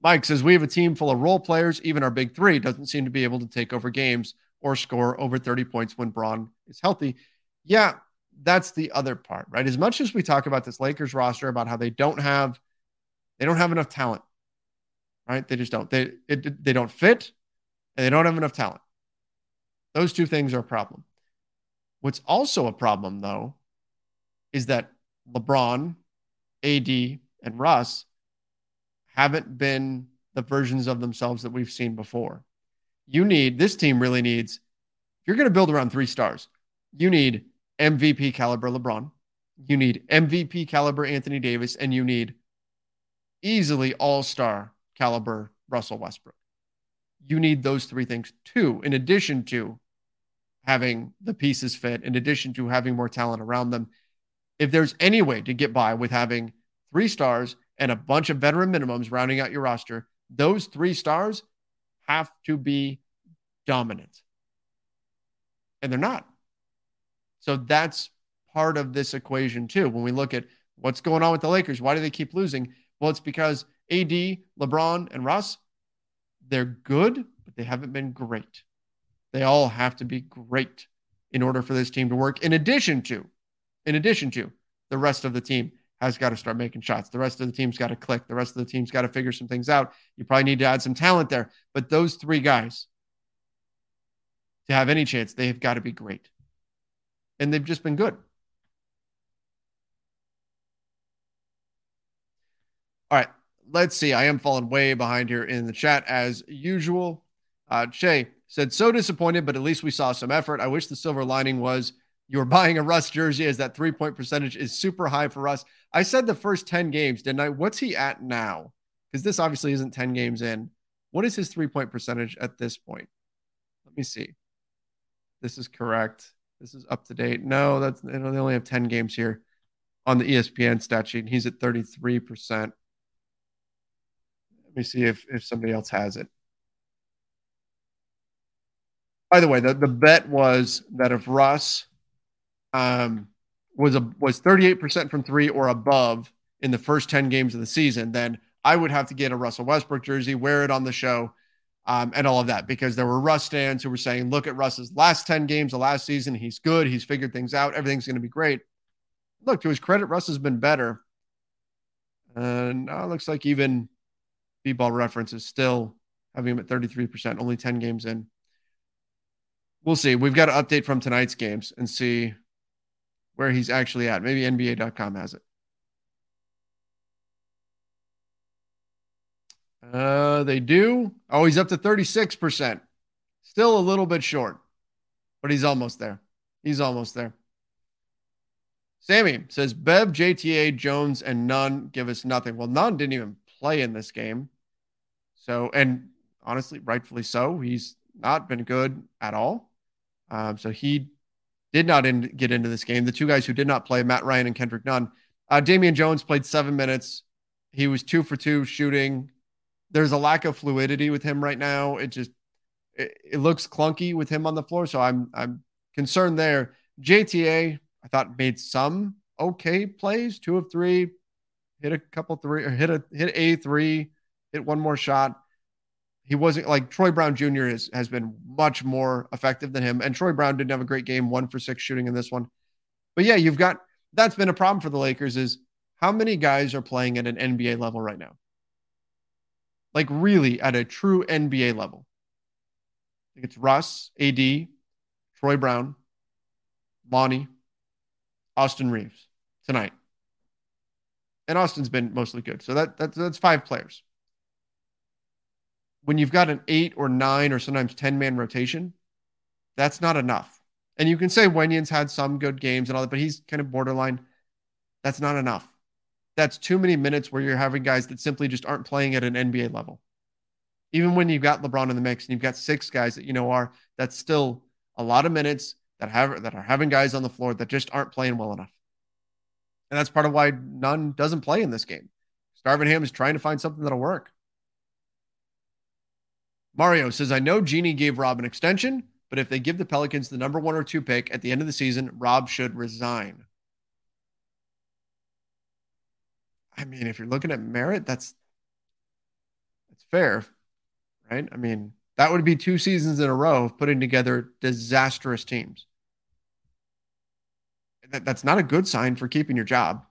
Mike says we have a team full of role players. Even our big three doesn't seem to be able to take over games or score over 30 points when Bron is healthy. Yeah, that's the other part, right? As much as we talk about this Lakers roster about how they don't have they don't have enough talent, right? They just don't. They it, they don't fit, and they don't have enough talent. Those two things are a problem. What's also a problem, though, is that LeBron, AD, and Russ haven't been the versions of themselves that we've seen before. You need, this team really needs, if you're going to build around three stars, you need MVP caliber LeBron, you need MVP caliber Anthony Davis, and you need easily all star caliber Russell Westbrook. You need those three things too, in addition to having the pieces fit, in addition to having more talent around them if there's any way to get by with having three stars and a bunch of veteran minimums rounding out your roster, those three stars have to be dominant. And they're not. So that's part of this equation, too. When we look at what's going on with the Lakers, why do they keep losing? Well, it's because AD, LeBron, and Russ, they're good, but they haven't been great. They all have to be great in order for this team to work, in addition to in addition to the rest of the team has got to start making shots. The rest of the team's got to click. The rest of the team's got to figure some things out. You probably need to add some talent there. But those three guys, to have any chance, they have got to be great. And they've just been good. All right, let's see. I am falling way behind here in the chat as usual. Uh, Shay said, so disappointed, but at least we saw some effort. I wish the silver lining was you were buying a Russ jersey as that three point percentage is super high for Russ. I said the first 10 games, didn't I? What's he at now? Because this obviously isn't 10 games in. What is his three point percentage at this point? Let me see. This is correct. This is up to date. No, that's they only have 10 games here on the ESPN stat sheet. He's at 33%. Let me see if, if somebody else has it. By the way, the, the bet was that if Russ um, was a was 38% from three or above in the first 10 games of the season, then I would have to get a Russell Westbrook jersey, wear it on the show, um, and all of that because there were Russ fans who were saying, look at Russ's last 10 games of last season. He's good. He's figured things out. Everything's going to be great. Look, to his credit, Russ has been better. And now it looks like even B-ball reference is still having him at 33%, only 10 games in. We'll see. We've got to update from tonight's games and see where he's actually at. Maybe NBA.com has it. Uh, they do. Oh, he's up to 36%. Still a little bit short, but he's almost there. He's almost there. Sammy says Bev, JTA, Jones, and Nunn give us nothing. Well, Nunn didn't even play in this game. So, and honestly, rightfully so. He's not been good at all. Um, so he did not in, get into this game. The two guys who did not play, Matt Ryan and Kendrick Nunn. Uh, Damian Jones played seven minutes. He was two for two shooting. There's a lack of fluidity with him right now. It just it, it looks clunky with him on the floor. So I'm I'm concerned there. JTA, I thought made some okay plays, two of three, hit a couple three, or hit a hit a three, hit one more shot he wasn't like Troy Brown Jr. has, has been much more effective than him. And Troy Brown didn't have a great game, one for six shooting in this one. But yeah, you've got that's been a problem for the Lakers is how many guys are playing at an NBA level right now? Like really at a true NBA level. It's Russ, AD, Troy Brown, Lonnie, Austin Reaves tonight. And Austin's been mostly good. So that, that that's five players when you've got an eight or nine or sometimes 10 man rotation, that's not enough. And you can say Wenyen's had some good games and all that, but he's kind of borderline. That's not enough. That's too many minutes where you're having guys that simply just aren't playing at an NBA level. Even when you've got LeBron in the mix and you've got six guys that you know are, that's still a lot of minutes that have that are having guys on the floor that just aren't playing well enough. And that's part of why Nunn doesn't play in this game. Starvin Ham is trying to find something that'll work. Mario says, I know Jeanie gave Rob an extension, but if they give the Pelicans the number one or two pick at the end of the season, Rob should resign. I mean, if you're looking at merit, that's that's fair, right? I mean, that would be two seasons in a row of putting together disastrous teams. That, that's not a good sign for keeping your job.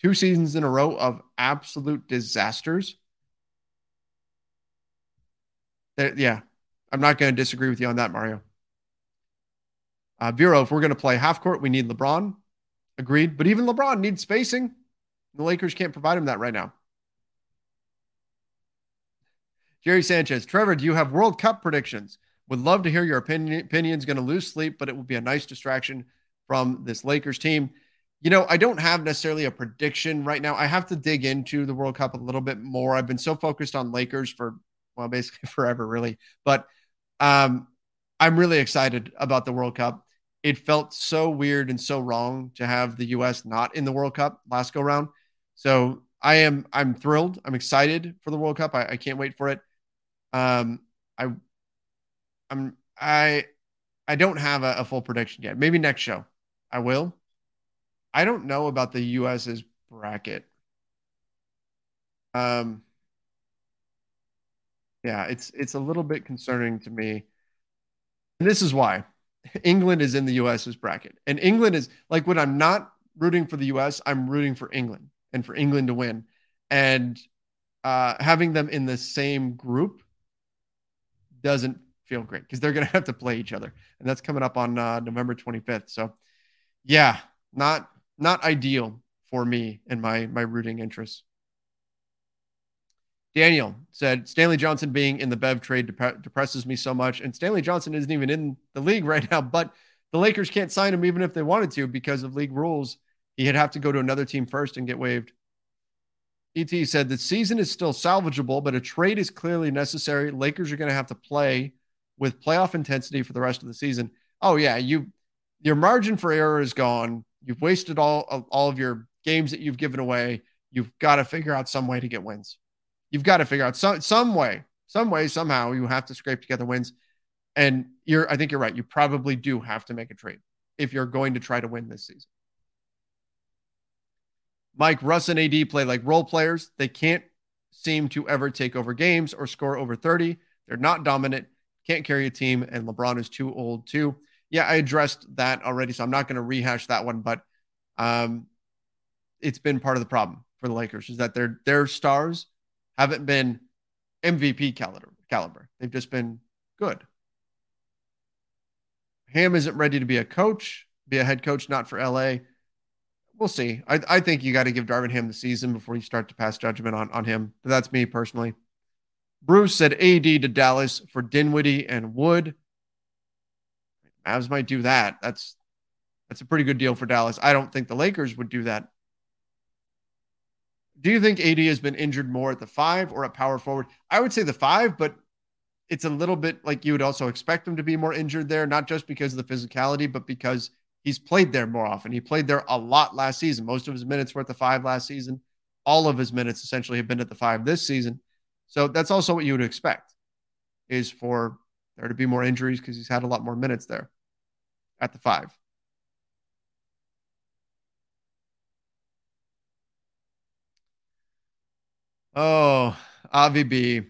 Two seasons in a row of absolute disasters yeah, I'm not going to disagree with you on that, Mario. Uh, if we're going to play half court, we need LeBron. Agreed. But even LeBron needs spacing. The Lakers can't provide him that right now. Jerry Sanchez, Trevor, do you have World Cup predictions? Would love to hear your opinion. Opinions going to lose sleep, but it would be a nice distraction from this Lakers team. You know, I don't have necessarily a prediction right now. I have to dig into the World Cup a little bit more. I've been so focused on Lakers for well, basically forever, really. But um, I'm really excited about the World Cup. It felt so weird and so wrong to have the U.S. not in the World Cup last go round. So I am I'm thrilled. I'm excited for the World Cup. I, I can't wait for it. Um, I I'm I I don't have a, a full prediction yet. Maybe next show I will. I don't know about the U.S.'s bracket. Um, yeah, it's it's a little bit concerning to me. And this is why England is in the US's bracket. And England is like when I'm not rooting for the US, I'm rooting for England and for England to win. And uh, having them in the same group doesn't feel great because they're going to have to play each other. And that's coming up on uh, November 25th. So, yeah, not not ideal for me and my my rooting interests. Daniel said Stanley Johnson being in the Bev trade dep- depresses me so much. And Stanley Johnson isn't even in the league right now, but the Lakers can't sign him even if they wanted to because of league rules. He'd have to go to another team first and get waived. ET said the season is still salvageable, but a trade is clearly necessary. Lakers are going to have to play with playoff intensity for the rest of the season. Oh yeah, you your margin for error is gone. You've wasted all all of your games that you've given away. You've got to figure out some way to get wins. You've got to figure out some some way, some way, somehow you have to scrape together wins. And you're, I think you're right. You probably do have to make a trade if you're going to try to win this season. Mike, Russ, and AD play like role players. They can't seem to ever take over games or score over 30. They're not dominant, can't carry a team, and LeBron is too old too. Yeah, I addressed that already, so I'm not going to rehash that one, but um, it's been part of the problem for the Lakers is that their their stars haven't been MVP caliber. Caliber. They've just been good. Ham isn't ready to be a coach, be a head coach, not for LA. We'll see. I, I think you got to give Darvin Ham the season before you start to pass judgment on, on him. But that's me personally. Bruce said AD to Dallas for Dinwiddie and Wood. Mavs might do that. That's that's a pretty good deal for Dallas. I don't think the Lakers would do that. Do you think AD has been injured more at the five or at power forward? I would say the five, but it's a little bit like you would also expect him to be more injured there, not just because of the physicality, but because he's played there more often. He played there a lot last season. Most of his minutes were at the five last season. All of his minutes essentially have been at the five this season. So that's also what you would expect is for there to be more injuries because he's had a lot more minutes there at the five. Oh, Avi B.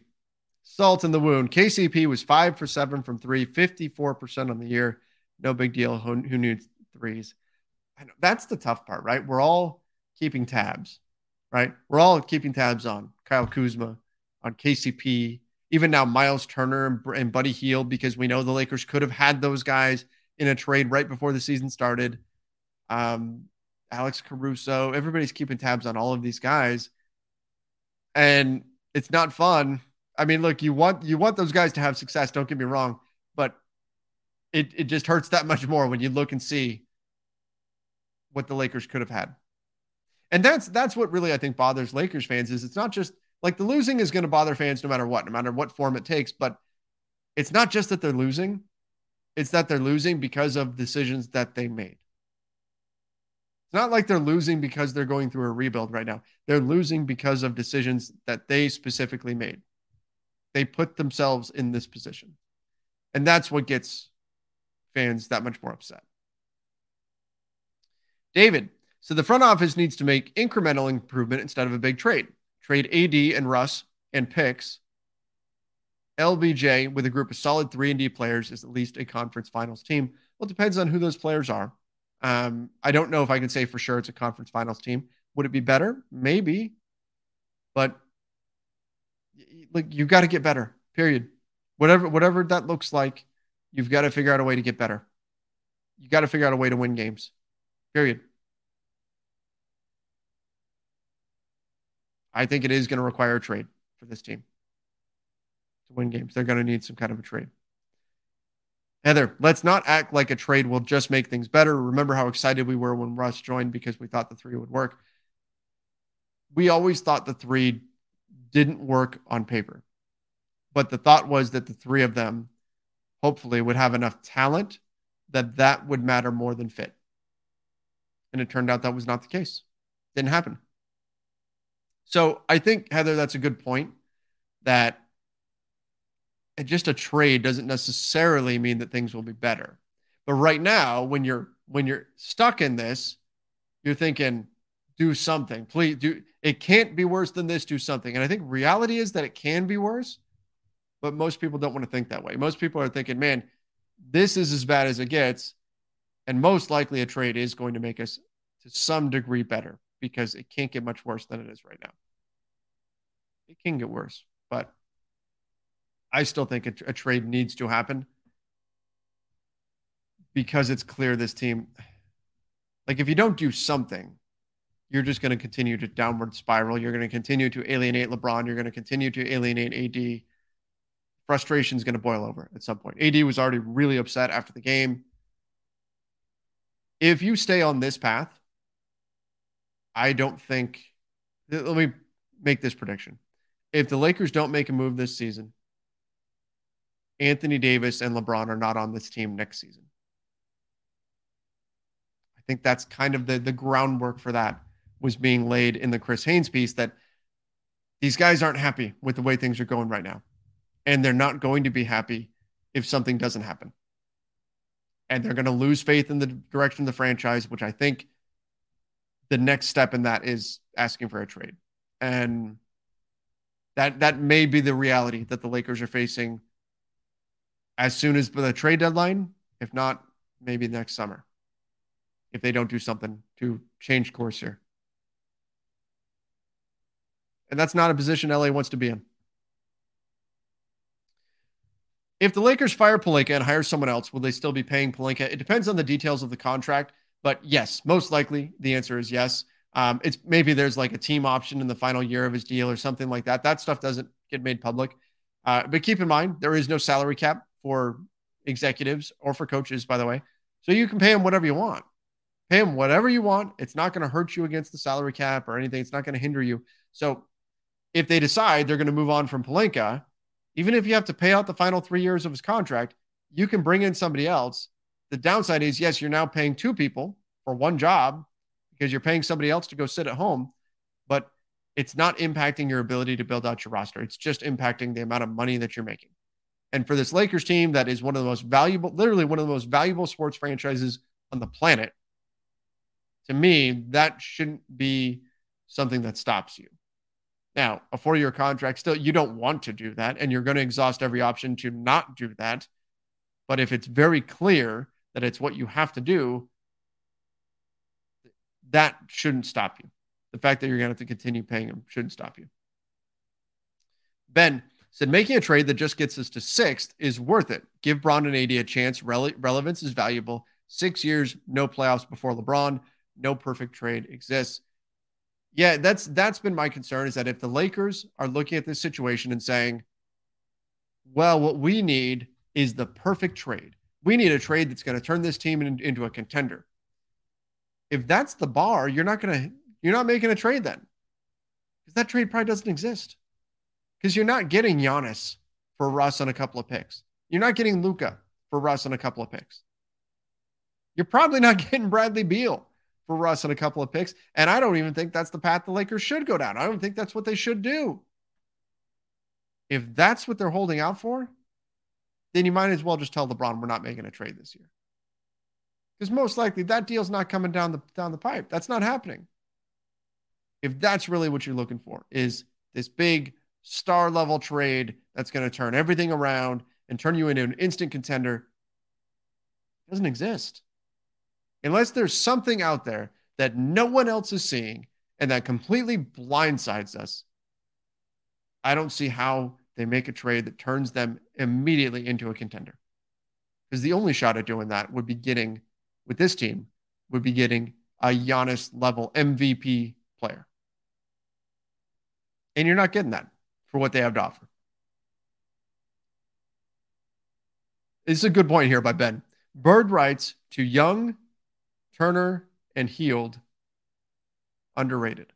Salt in the wound. KCP was five for seven from three, 54% on the year. No big deal. Who, who knew threes? That's the tough part, right? We're all keeping tabs, right? We're all keeping tabs on Kyle Kuzma, on KCP, even now Myles Turner and, Buddy Hield, because we know the Lakers could have had those guys in a trade right before the season started. Um, Alex Caruso, everybody's keeping tabs on all of these guys. And it's not fun I mean, look, you want you want those guys to have success. Don't get me wrong, but it it just hurts that much more when you look and see what the Lakers could have had. And that's that's what really I think bothers Lakers fans is it's not just like the losing is going to bother fans no matter what, no matter what form it takes, but it's not just that they're losing, it's that they're losing because of decisions that they made. It's not like they're losing because they're going through a rebuild right now. They're losing because of decisions that they specifically made. They put themselves in this position. And that's what gets fans that much more upset. David, so the front office needs to make incremental improvement instead of a big trade. Trade AD and Russ and picks. LBJ with a group of solid 3 and D players is at least a conference finals team. Well, it depends on who those players are. Um, I don't know if I can say for sure it's a conference finals team. Would it be better? Maybe. But like you got to get better. Period. Whatever whatever that looks like, you've got to figure out a way to get better. You got to figure out a way to win games. Period. I think it is going to require a trade for this team to win games. They're going to need some kind of a trade. Heather, let's not act like a trade will just make things better. Remember how excited we were when Russ joined because we thought the three would work. We always thought the three didn't work on paper. But the thought was that the three of them hopefully would have enough talent that that would matter more than fit. And it turned out that was not the case. Didn't happen. So I think, Heather, that's a good point that just a trade doesn't necessarily mean that things will be better. But right now, when you're when you're stuck in this, you're thinking, do something. Please do it can't be worse than this, do something. And I think reality is that it can be worse, but most people don't want to think that way. Most people are thinking, man, this is as bad as it gets. And most likely a trade is going to make us to some degree better because it can't get much worse than it is right now. It can get worse, but I still think a, a trade needs to happen because it's clear this team, like if you don't do something, you're just going to continue to downward spiral. You're going to continue to alienate LeBron. You're going to continue to alienate AD. Frustration is going to boil over at some point. AD was already really upset after the game. If you stay on this path, I don't think. Let me make this prediction. If the Lakers don't make a move this season, Anthony Davis and LeBron are not on this team next season. I think that's kind of the, the groundwork for that was being laid in the Chris Haynes piece that these guys aren't happy with the way things are going right now. And they're not going to be happy if something doesn't happen. And they're going to lose faith in the direction of the franchise, which I think the next step in that is asking for a trade. And that that may be the reality that the Lakers are facing as soon as the trade deadline, if not maybe next summer. If they don't do something to change course here. And that's not a position LA wants to be in. If the Lakers fire Pelinka and hire someone else, will they still be paying Pelinka? It depends on the details of the contract, but yes, most likely the answer is yes. Um, it's maybe there's like a team option in the final year of his deal or something like that. That stuff doesn't get made public. Uh, but keep in mind, there is no salary cap for executives or for coaches, by the way. So you can pay them whatever you want. Pay them whatever you want. It's not going to hurt you against the salary cap or anything. It's not going to hinder you. So if they decide they're going to move on from Pelinka, even if you have to pay out the final three years of his contract, you can bring in somebody else. The downside is, yes, you're now paying two people for one job because you're paying somebody else to go sit at home, but it's not impacting your ability to build out your roster. It's just impacting the amount of money that you're making. And for this Lakers team, that is one of the most valuable, literally one of the most valuable sports franchises on the planet. To me, that shouldn't be something that stops you. Now, a four year contract, still, you don't want to do that, and you're going to exhaust every option to not do that. But if it's very clear that it's what you have to do, that shouldn't stop you. The fact that you're going to have to continue paying him shouldn't stop you. Ben said, making a trade that just gets us to sixth is worth it. Give Bron and AD a chance. Rele- relevance is valuable. Six years, no playoffs before LeBron. No perfect trade exists. Yeah, that's that's been my concern is that if the Lakers are looking at this situation and saying, well, what we need is the perfect trade. We need a trade that's going to turn this team in, into a contender. If that's the bar, you're not going to you're not making a trade then. Because that trade probably doesn't exist. Because you're not getting Giannis for Russ on a couple of picks. You're not getting Luka for Russ on a couple of picks. You're probably not getting Bradley Beal for Russ and a couple of picks. And I don't even think that's the path the Lakers should go down. I don't think that's what they should do. If that's what they're holding out for, then you might as well just tell LeBron we're not making a trade this year. Because most likely that deal's not coming down the down the pipe. That's not happening. If that's really what you're looking for, is this big star level trade that's going to turn everything around and turn you into an instant contender, doesn't exist unless there's something out there that no one else is seeing and that completely blindsides us, I don't see how they make a trade that turns them immediately into a contender. Because the only shot at doing that would be getting, with this team, would be getting a Giannis level MVP player. And you're not getting that for what they have to offer. This is a good point here by Ben. Bird rights to young Turner and Hield, underrated.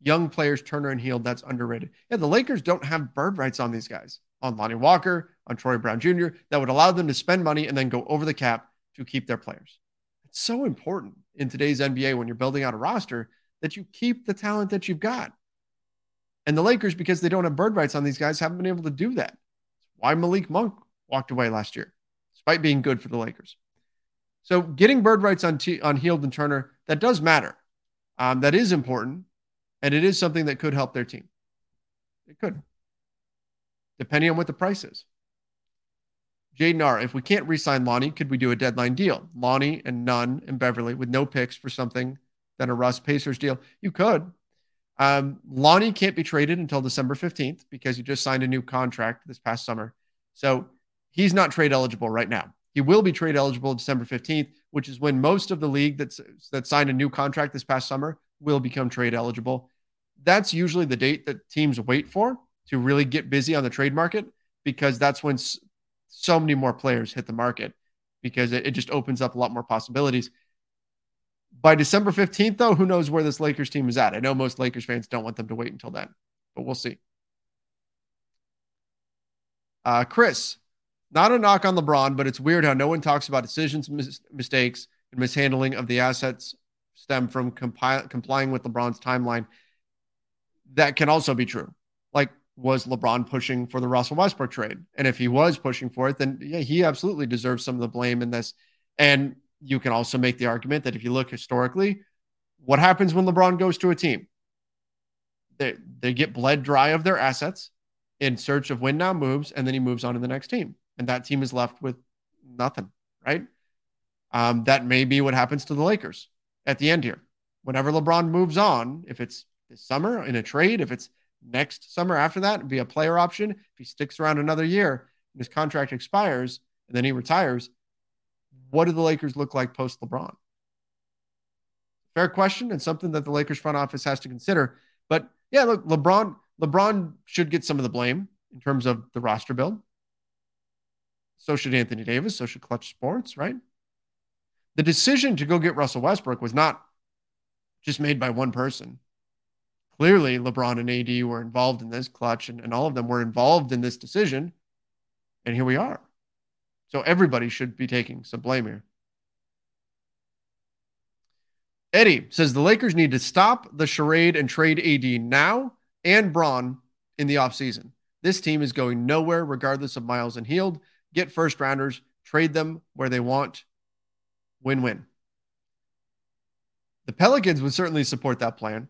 Young players, Turner and Hield, that's underrated. Yeah, the Lakers don't have bird rights on these guys, on Lonnie Walker, on Troy Brown Jr., that would allow them to spend money and then go over the cap to keep their players. It's so important in today's NBA when you're building out a roster that you keep the talent that you've got. And the Lakers, because they don't have bird rights on these guys, haven't been able to do that. why Malik Monk walked away last year, despite being good for the Lakers. So getting bird rights on T- on Hield and Turner that does matter. Um, that is important, and it is something that could help their team. It could, depending on what the price is. Jaden R, if we can't re-sign Lonnie, could we do a deadline deal? Lonnie and Nunn and Beverley with no picks for something than a Russ Pacers deal. You could. Um, Lonnie can't be traded until December 15th because he just signed a new contract this past summer. So he's not trade eligible right now. He will be trade eligible December 15th, which is when most of the league that's that signed a new contract this past summer will become trade eligible. That's usually the date that teams wait for to really get busy on the trade market because that's when so many more players hit the market because it, it just opens up a lot more possibilities. By December 15th, though, who knows where this Lakers team is at? I know most Lakers fans don't want them to wait until then, but we'll see. Uh, Chris, not a knock on LeBron, but it's weird how no one talks about decisions, mis- mistakes, and mishandling of the assets stem from compi- complying with LeBron's timeline. That can also be true. Like, was LeBron pushing for the Russell Westbrook trade? And if he was pushing for it, then yeah, he absolutely deserves some of the blame in this. And you can also make the argument that if you look historically, what happens when LeBron goes to a team? They, they get bled dry of their assets in search of win now moves, and then he moves on to the next team. And that team is left with nothing, right? Um, that may be what happens to the Lakers at the end here. Whenever LeBron moves on, if it's this summer in a trade, if it's next summer after that, be a player option. If he sticks around another year and his contract expires and then he retires, what do the Lakers look like post LeBron? Fair question and something that the Lakers front office has to consider. But yeah, look, LeBron, LeBron should get some of the blame in terms of the roster build. So should Anthony Davis. So should Clutch Sports, right? The decision to go get Russell Westbrook was not just made by one person. Clearly, LeBron and AD were involved in this clutch, and, and all of them were involved in this decision. And here we are. So everybody should be taking some blame here. Eddie says the Lakers need to stop the charade and trade AD now and Bron in the offseason. This team is going nowhere regardless of Myles and Hield. Get first rounders, trade them where they want. Win win. The Pelicans would certainly support that plan.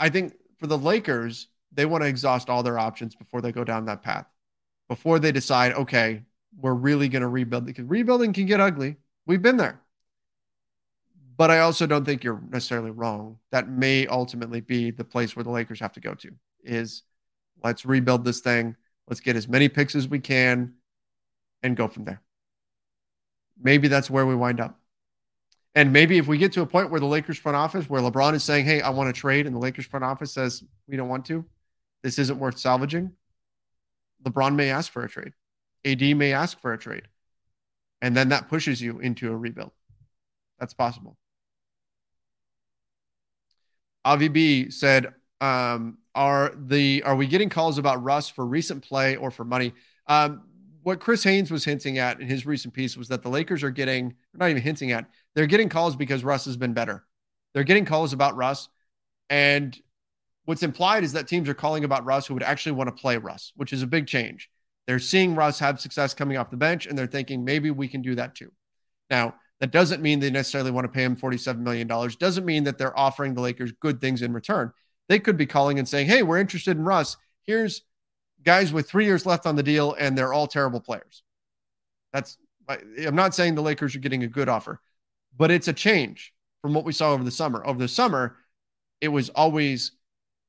I think for the Lakers, they want to exhaust all their options before they go down that path, before they decide, okay, we're really going to rebuild because rebuilding can get ugly. We've been there. But I also don't think you're necessarily wrong. That may ultimately be the place where the Lakers have to go to is let's rebuild this thing. Let's get as many picks as we can and go from there. Maybe that's where we wind up. And maybe if we get to a point where the Lakers front office, where LeBron is saying, Hey, I want to trade, and the Lakers front office says, We don't want to, this isn't worth salvaging, LeBron may ask for a trade. AD may ask for a trade. And then that pushes you into a rebuild. That's possible. Avi B said, um, are the are we getting calls about Russ for recent play or for money? Um, what Chris Haynes was hinting at in his recent piece was that the Lakers are getting, not even hinting at, they're getting calls because Russ has been better. They're getting calls about Russ. And what's implied is that teams are calling about Russ who would actually want to play Russ, which is a big change. They're seeing Russ have success coming off the bench and they're thinking maybe we can do that too. Now, that doesn't mean they necessarily want to pay him $47 million. Doesn't mean that they're offering the Lakers good things in return. They could be calling and saying, hey, we're interested in Russ. Here's guys with three years left on the deal, and they're all terrible players. That's I'm not saying the Lakers are getting a good offer, but it's a change from what we saw over the summer. Over the summer, it was always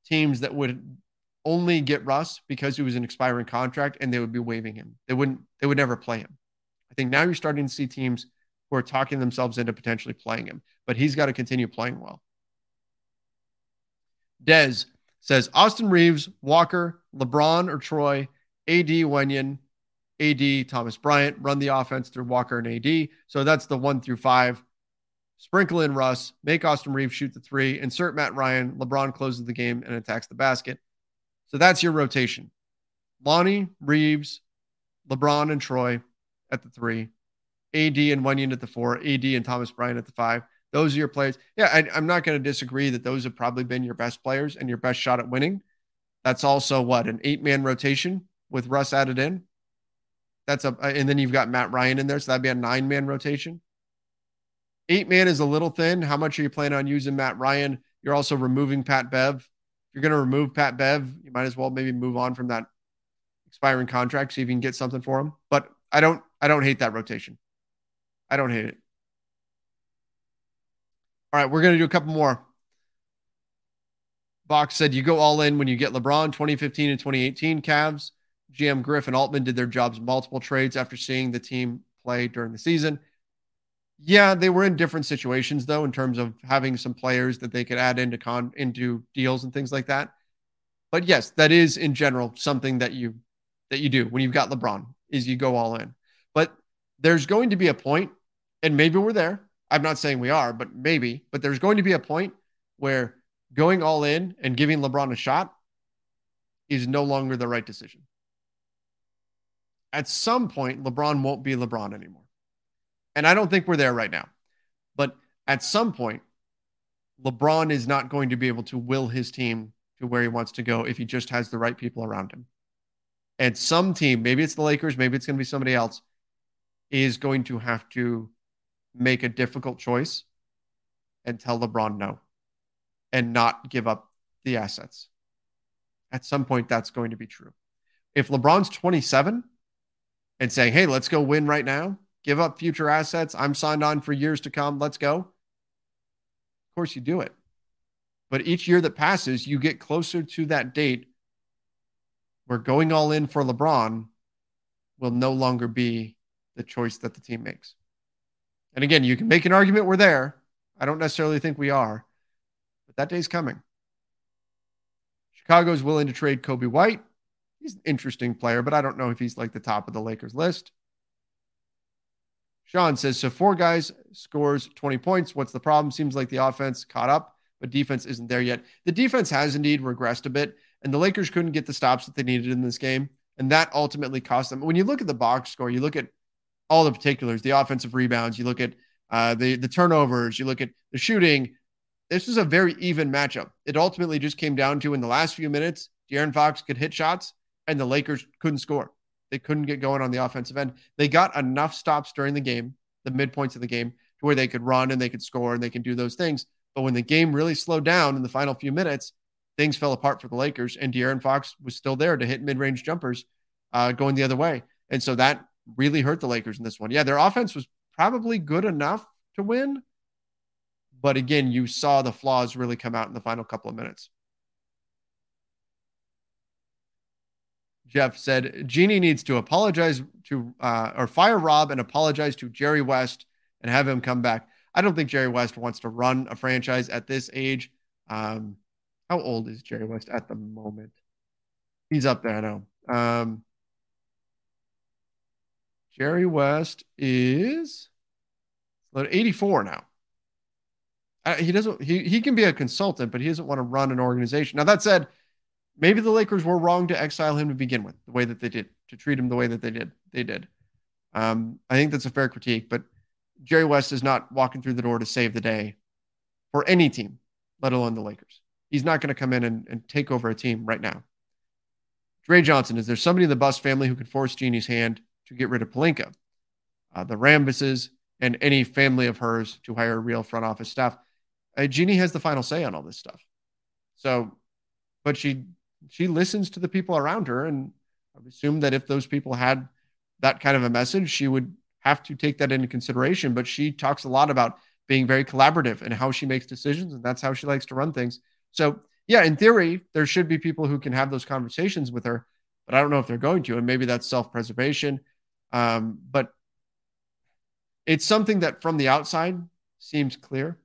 teams that would only get Russ because he was an expiring contract and they would be waiving him. They wouldn't, they would never play him. I think now you're starting to see teams who are talking themselves into potentially playing him, but he's got to continue playing well. Dez says Austin Reaves, Walker, LeBron or Troy, AD Wenyen, AD Thomas Bryant run the offense through Walker and AD. So that's the one through five. Sprinkle in Russ, make Austin Reaves shoot the three, insert Matt Ryan. LeBron closes the game and attacks the basket. So that's your rotation. Lonnie, Reaves, LeBron, and Troy at the three, AD and Wenyen at the four, AD and Thomas Bryant at the five. Those are your players. Yeah, I, am not going to disagree that those have probably been your best players and your best shot at winning. That's also what an eight man rotation with Russ added in. That's a, uh, and then you've got Matt Ryan in there. So that'd be a nine man rotation. Eight man is a little thin. How much are you planning on using Matt Ryan? You're also removing Pat Bev you're going to remove Pat Bev, you might as well maybe move on from that expiring contract, see if you can get something for him. But I don't, I don't hate that rotation. I don't hate it. All right, we're going to do a couple more. Box said you go all in when you get LeBron 2015 and 2018 Cavs. GM Griff and Altman did their jobs multiple trades after seeing the team play during the season. Yeah, they were in different situations though, in terms of having some players that they could add into con into deals and things like that. But yes, that is in general something that you that you do when you've got LeBron is you go all in. But there's going to be a point, and maybe we're there. I'm not saying we are, but maybe. But there's going to be a point where going all in and giving LeBron a shot is no longer the right decision. At some point, LeBron won't be LeBron anymore. And I don't think we're there right now. But at some point, LeBron is not going to be able to will his team to where he wants to go if he just has the right people around him. And some team, maybe it's the Lakers, maybe it's going to be somebody else, is going to have to make a difficult choice and tell LeBron no and not give up the assets. At some point, that's going to be true. If LeBron's 27 and saying, hey, let's go win right now, give up future assets, I'm signed on for years to come, let's go. Of course, you do it. But each year that passes, you get closer to that date where going all in for LeBron will no longer be the choice that the team makes. And again, you can make an argument we're there. I don't necessarily think we are, but that day's coming. Chicago's willing to trade Coby White. He's an interesting player, but I don't know if he's like the top of the Lakers list. Sean says, so four guys scores 20 points. What's the problem? Seems like the offense caught up, but defense isn't there yet. The defense has indeed regressed a bit, and the Lakers couldn't get the stops that they needed in this game. And that ultimately cost them. When you look at the box score, you look at all the particulars, the offensive rebounds, you look at uh, the the turnovers, you look at the shooting. This was a very even matchup. It ultimately just came down to in the last few minutes, De'Aaron Fox could hit shots, and the Lakers couldn't score. They couldn't get going on the offensive end. They got enough stops during the game, the midpoints of the game, to where they could run and they could score and they can do those things. But when the game really slowed down in the final few minutes, things fell apart for the Lakers, and De'Aaron Fox was still there to hit mid-range jumpers, uh, going the other way. And so that really hurt the Lakers in this one. Yeah, their offense was probably good enough to win. But again, you saw the flaws really come out in the final couple of minutes. Jeff said Jeanie needs to apologize to uh, or fire Rob and apologize to Jerry West and have him come back. I don't think Jerry West wants to run a franchise at this age. Um, how old is Jerry West at the moment? He's up there, I know. Um, Jerry West is 84 now. Uh, he doesn't. He he can be a consultant, but he doesn't want to run an organization. Now that said, maybe the Lakers were wrong to exile him to begin with, the way that they did, to treat him the way that they did. They did. Um, I think that's a fair critique, but Jerry West is not walking through the door to save the day for any team, let alone the Lakers. He's not going to come in and, and take over a team right now. Dre Johnson, is there somebody in the Buss family who could force Jeanie's hand to get rid of Pelinka, uh, the Rambises, and any family of hers to hire real front office staff. Uh, Jeanie has the final say on all this stuff. So, but she she listens to the people around her, and I assume that if those people had that kind of a message, she would have to take that into consideration. But she talks a lot about being very collaborative and how she makes decisions, and that's how she likes to run things. So, yeah, in theory, there should be people who can have those conversations with her, but I don't know if they're going to, and maybe that's self preservation. Um, but it's something that from the outside seems clear,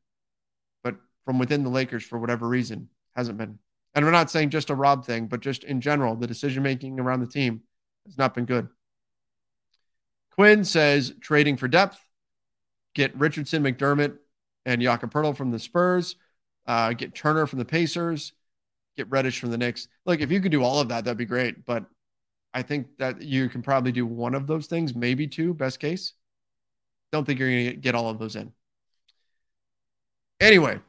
but from within the Lakers, for whatever reason, hasn't been. And we're not saying just a Rob thing, but just in general, the decision making around the team has not been good. Quinn says trading for depth, get Richardson, McDermott, and Poeltl from the Spurs, uh, get Turner from the Pacers, get Reddish from the Knicks. Look, if you could do all of that, that'd be great. But I think that you can probably do one of those things, maybe two, best case. Don't think you're going to get all of those in. Anyway,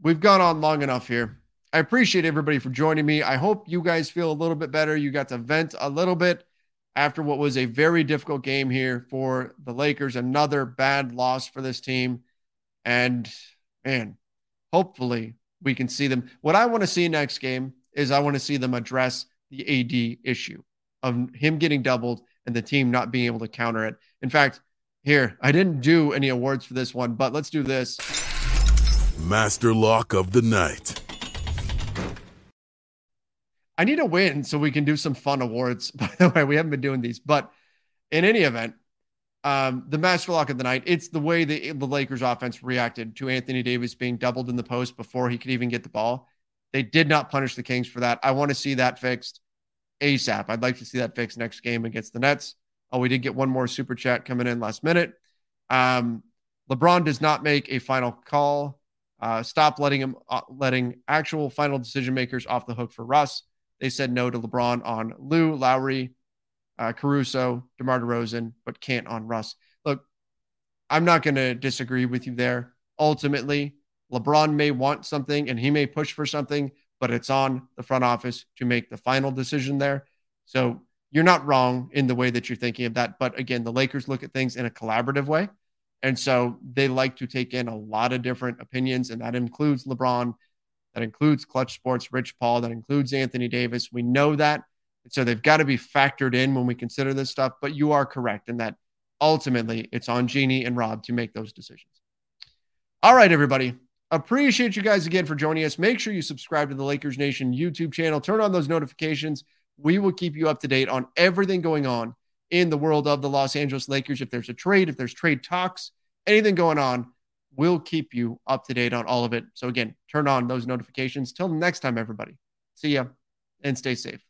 we've gone on long enough here. I appreciate everybody for joining me. I hope you guys feel a little bit better. You got to vent a little bit after what was a very difficult game here for the Lakers. Another bad loss for this team. And man, hopefully we can see them. What I want to see next game is I want to see them address the AD issue of him getting doubled and the team not being able to counter it. In fact, here, I didn't do any awards for this one, but let's do this. Master Lock of the Night. I need a win so we can do some fun awards. By the way, we haven't been doing these, but in any event, Um, the master lock of the night, it's the way the, the Lakers offense reacted to Anthony Davis being doubled in the post before he could even get the ball. They did not punish the Kings for that. I want to see that fixed ASAP. I'd like to see that fixed next game against the Nets. Oh, we did get one more super chat coming in last minute. Um, LeBron does not make a final call. Uh, stop letting him uh, letting actual final decision makers off the hook for Russ. They said no to LeBron on Lou, Lowry, uh, Caruso, DeMar DeRozan, but can't on Russ. Look, I'm not going to disagree with you there. Ultimately, LeBron may want something and he may push for something, but it's on the front office to make the final decision there. So you're not wrong in the way that you're thinking of that. But again, the Lakers look at things in a collaborative way. And so they like to take in a lot of different opinions, and that includes LeBron, that includes Clutch Sports, Rich Paul, that includes Anthony Davis. We know that. So they've got to be factored in when we consider this stuff. But you are correct in that ultimately it's on Jeanie and Rob to make those decisions. All right, everybody. Appreciate you guys again for joining us. Make sure you subscribe to the Lakers Nation YouTube channel, turn on those notifications. We will keep you up to date on everything going on in the world of the Los Angeles Lakers. If there's a trade, if there's trade talks, anything going on, we'll keep you up to date on all of it. So, again, turn on those notifications. Till next time, everybody. See ya and stay safe.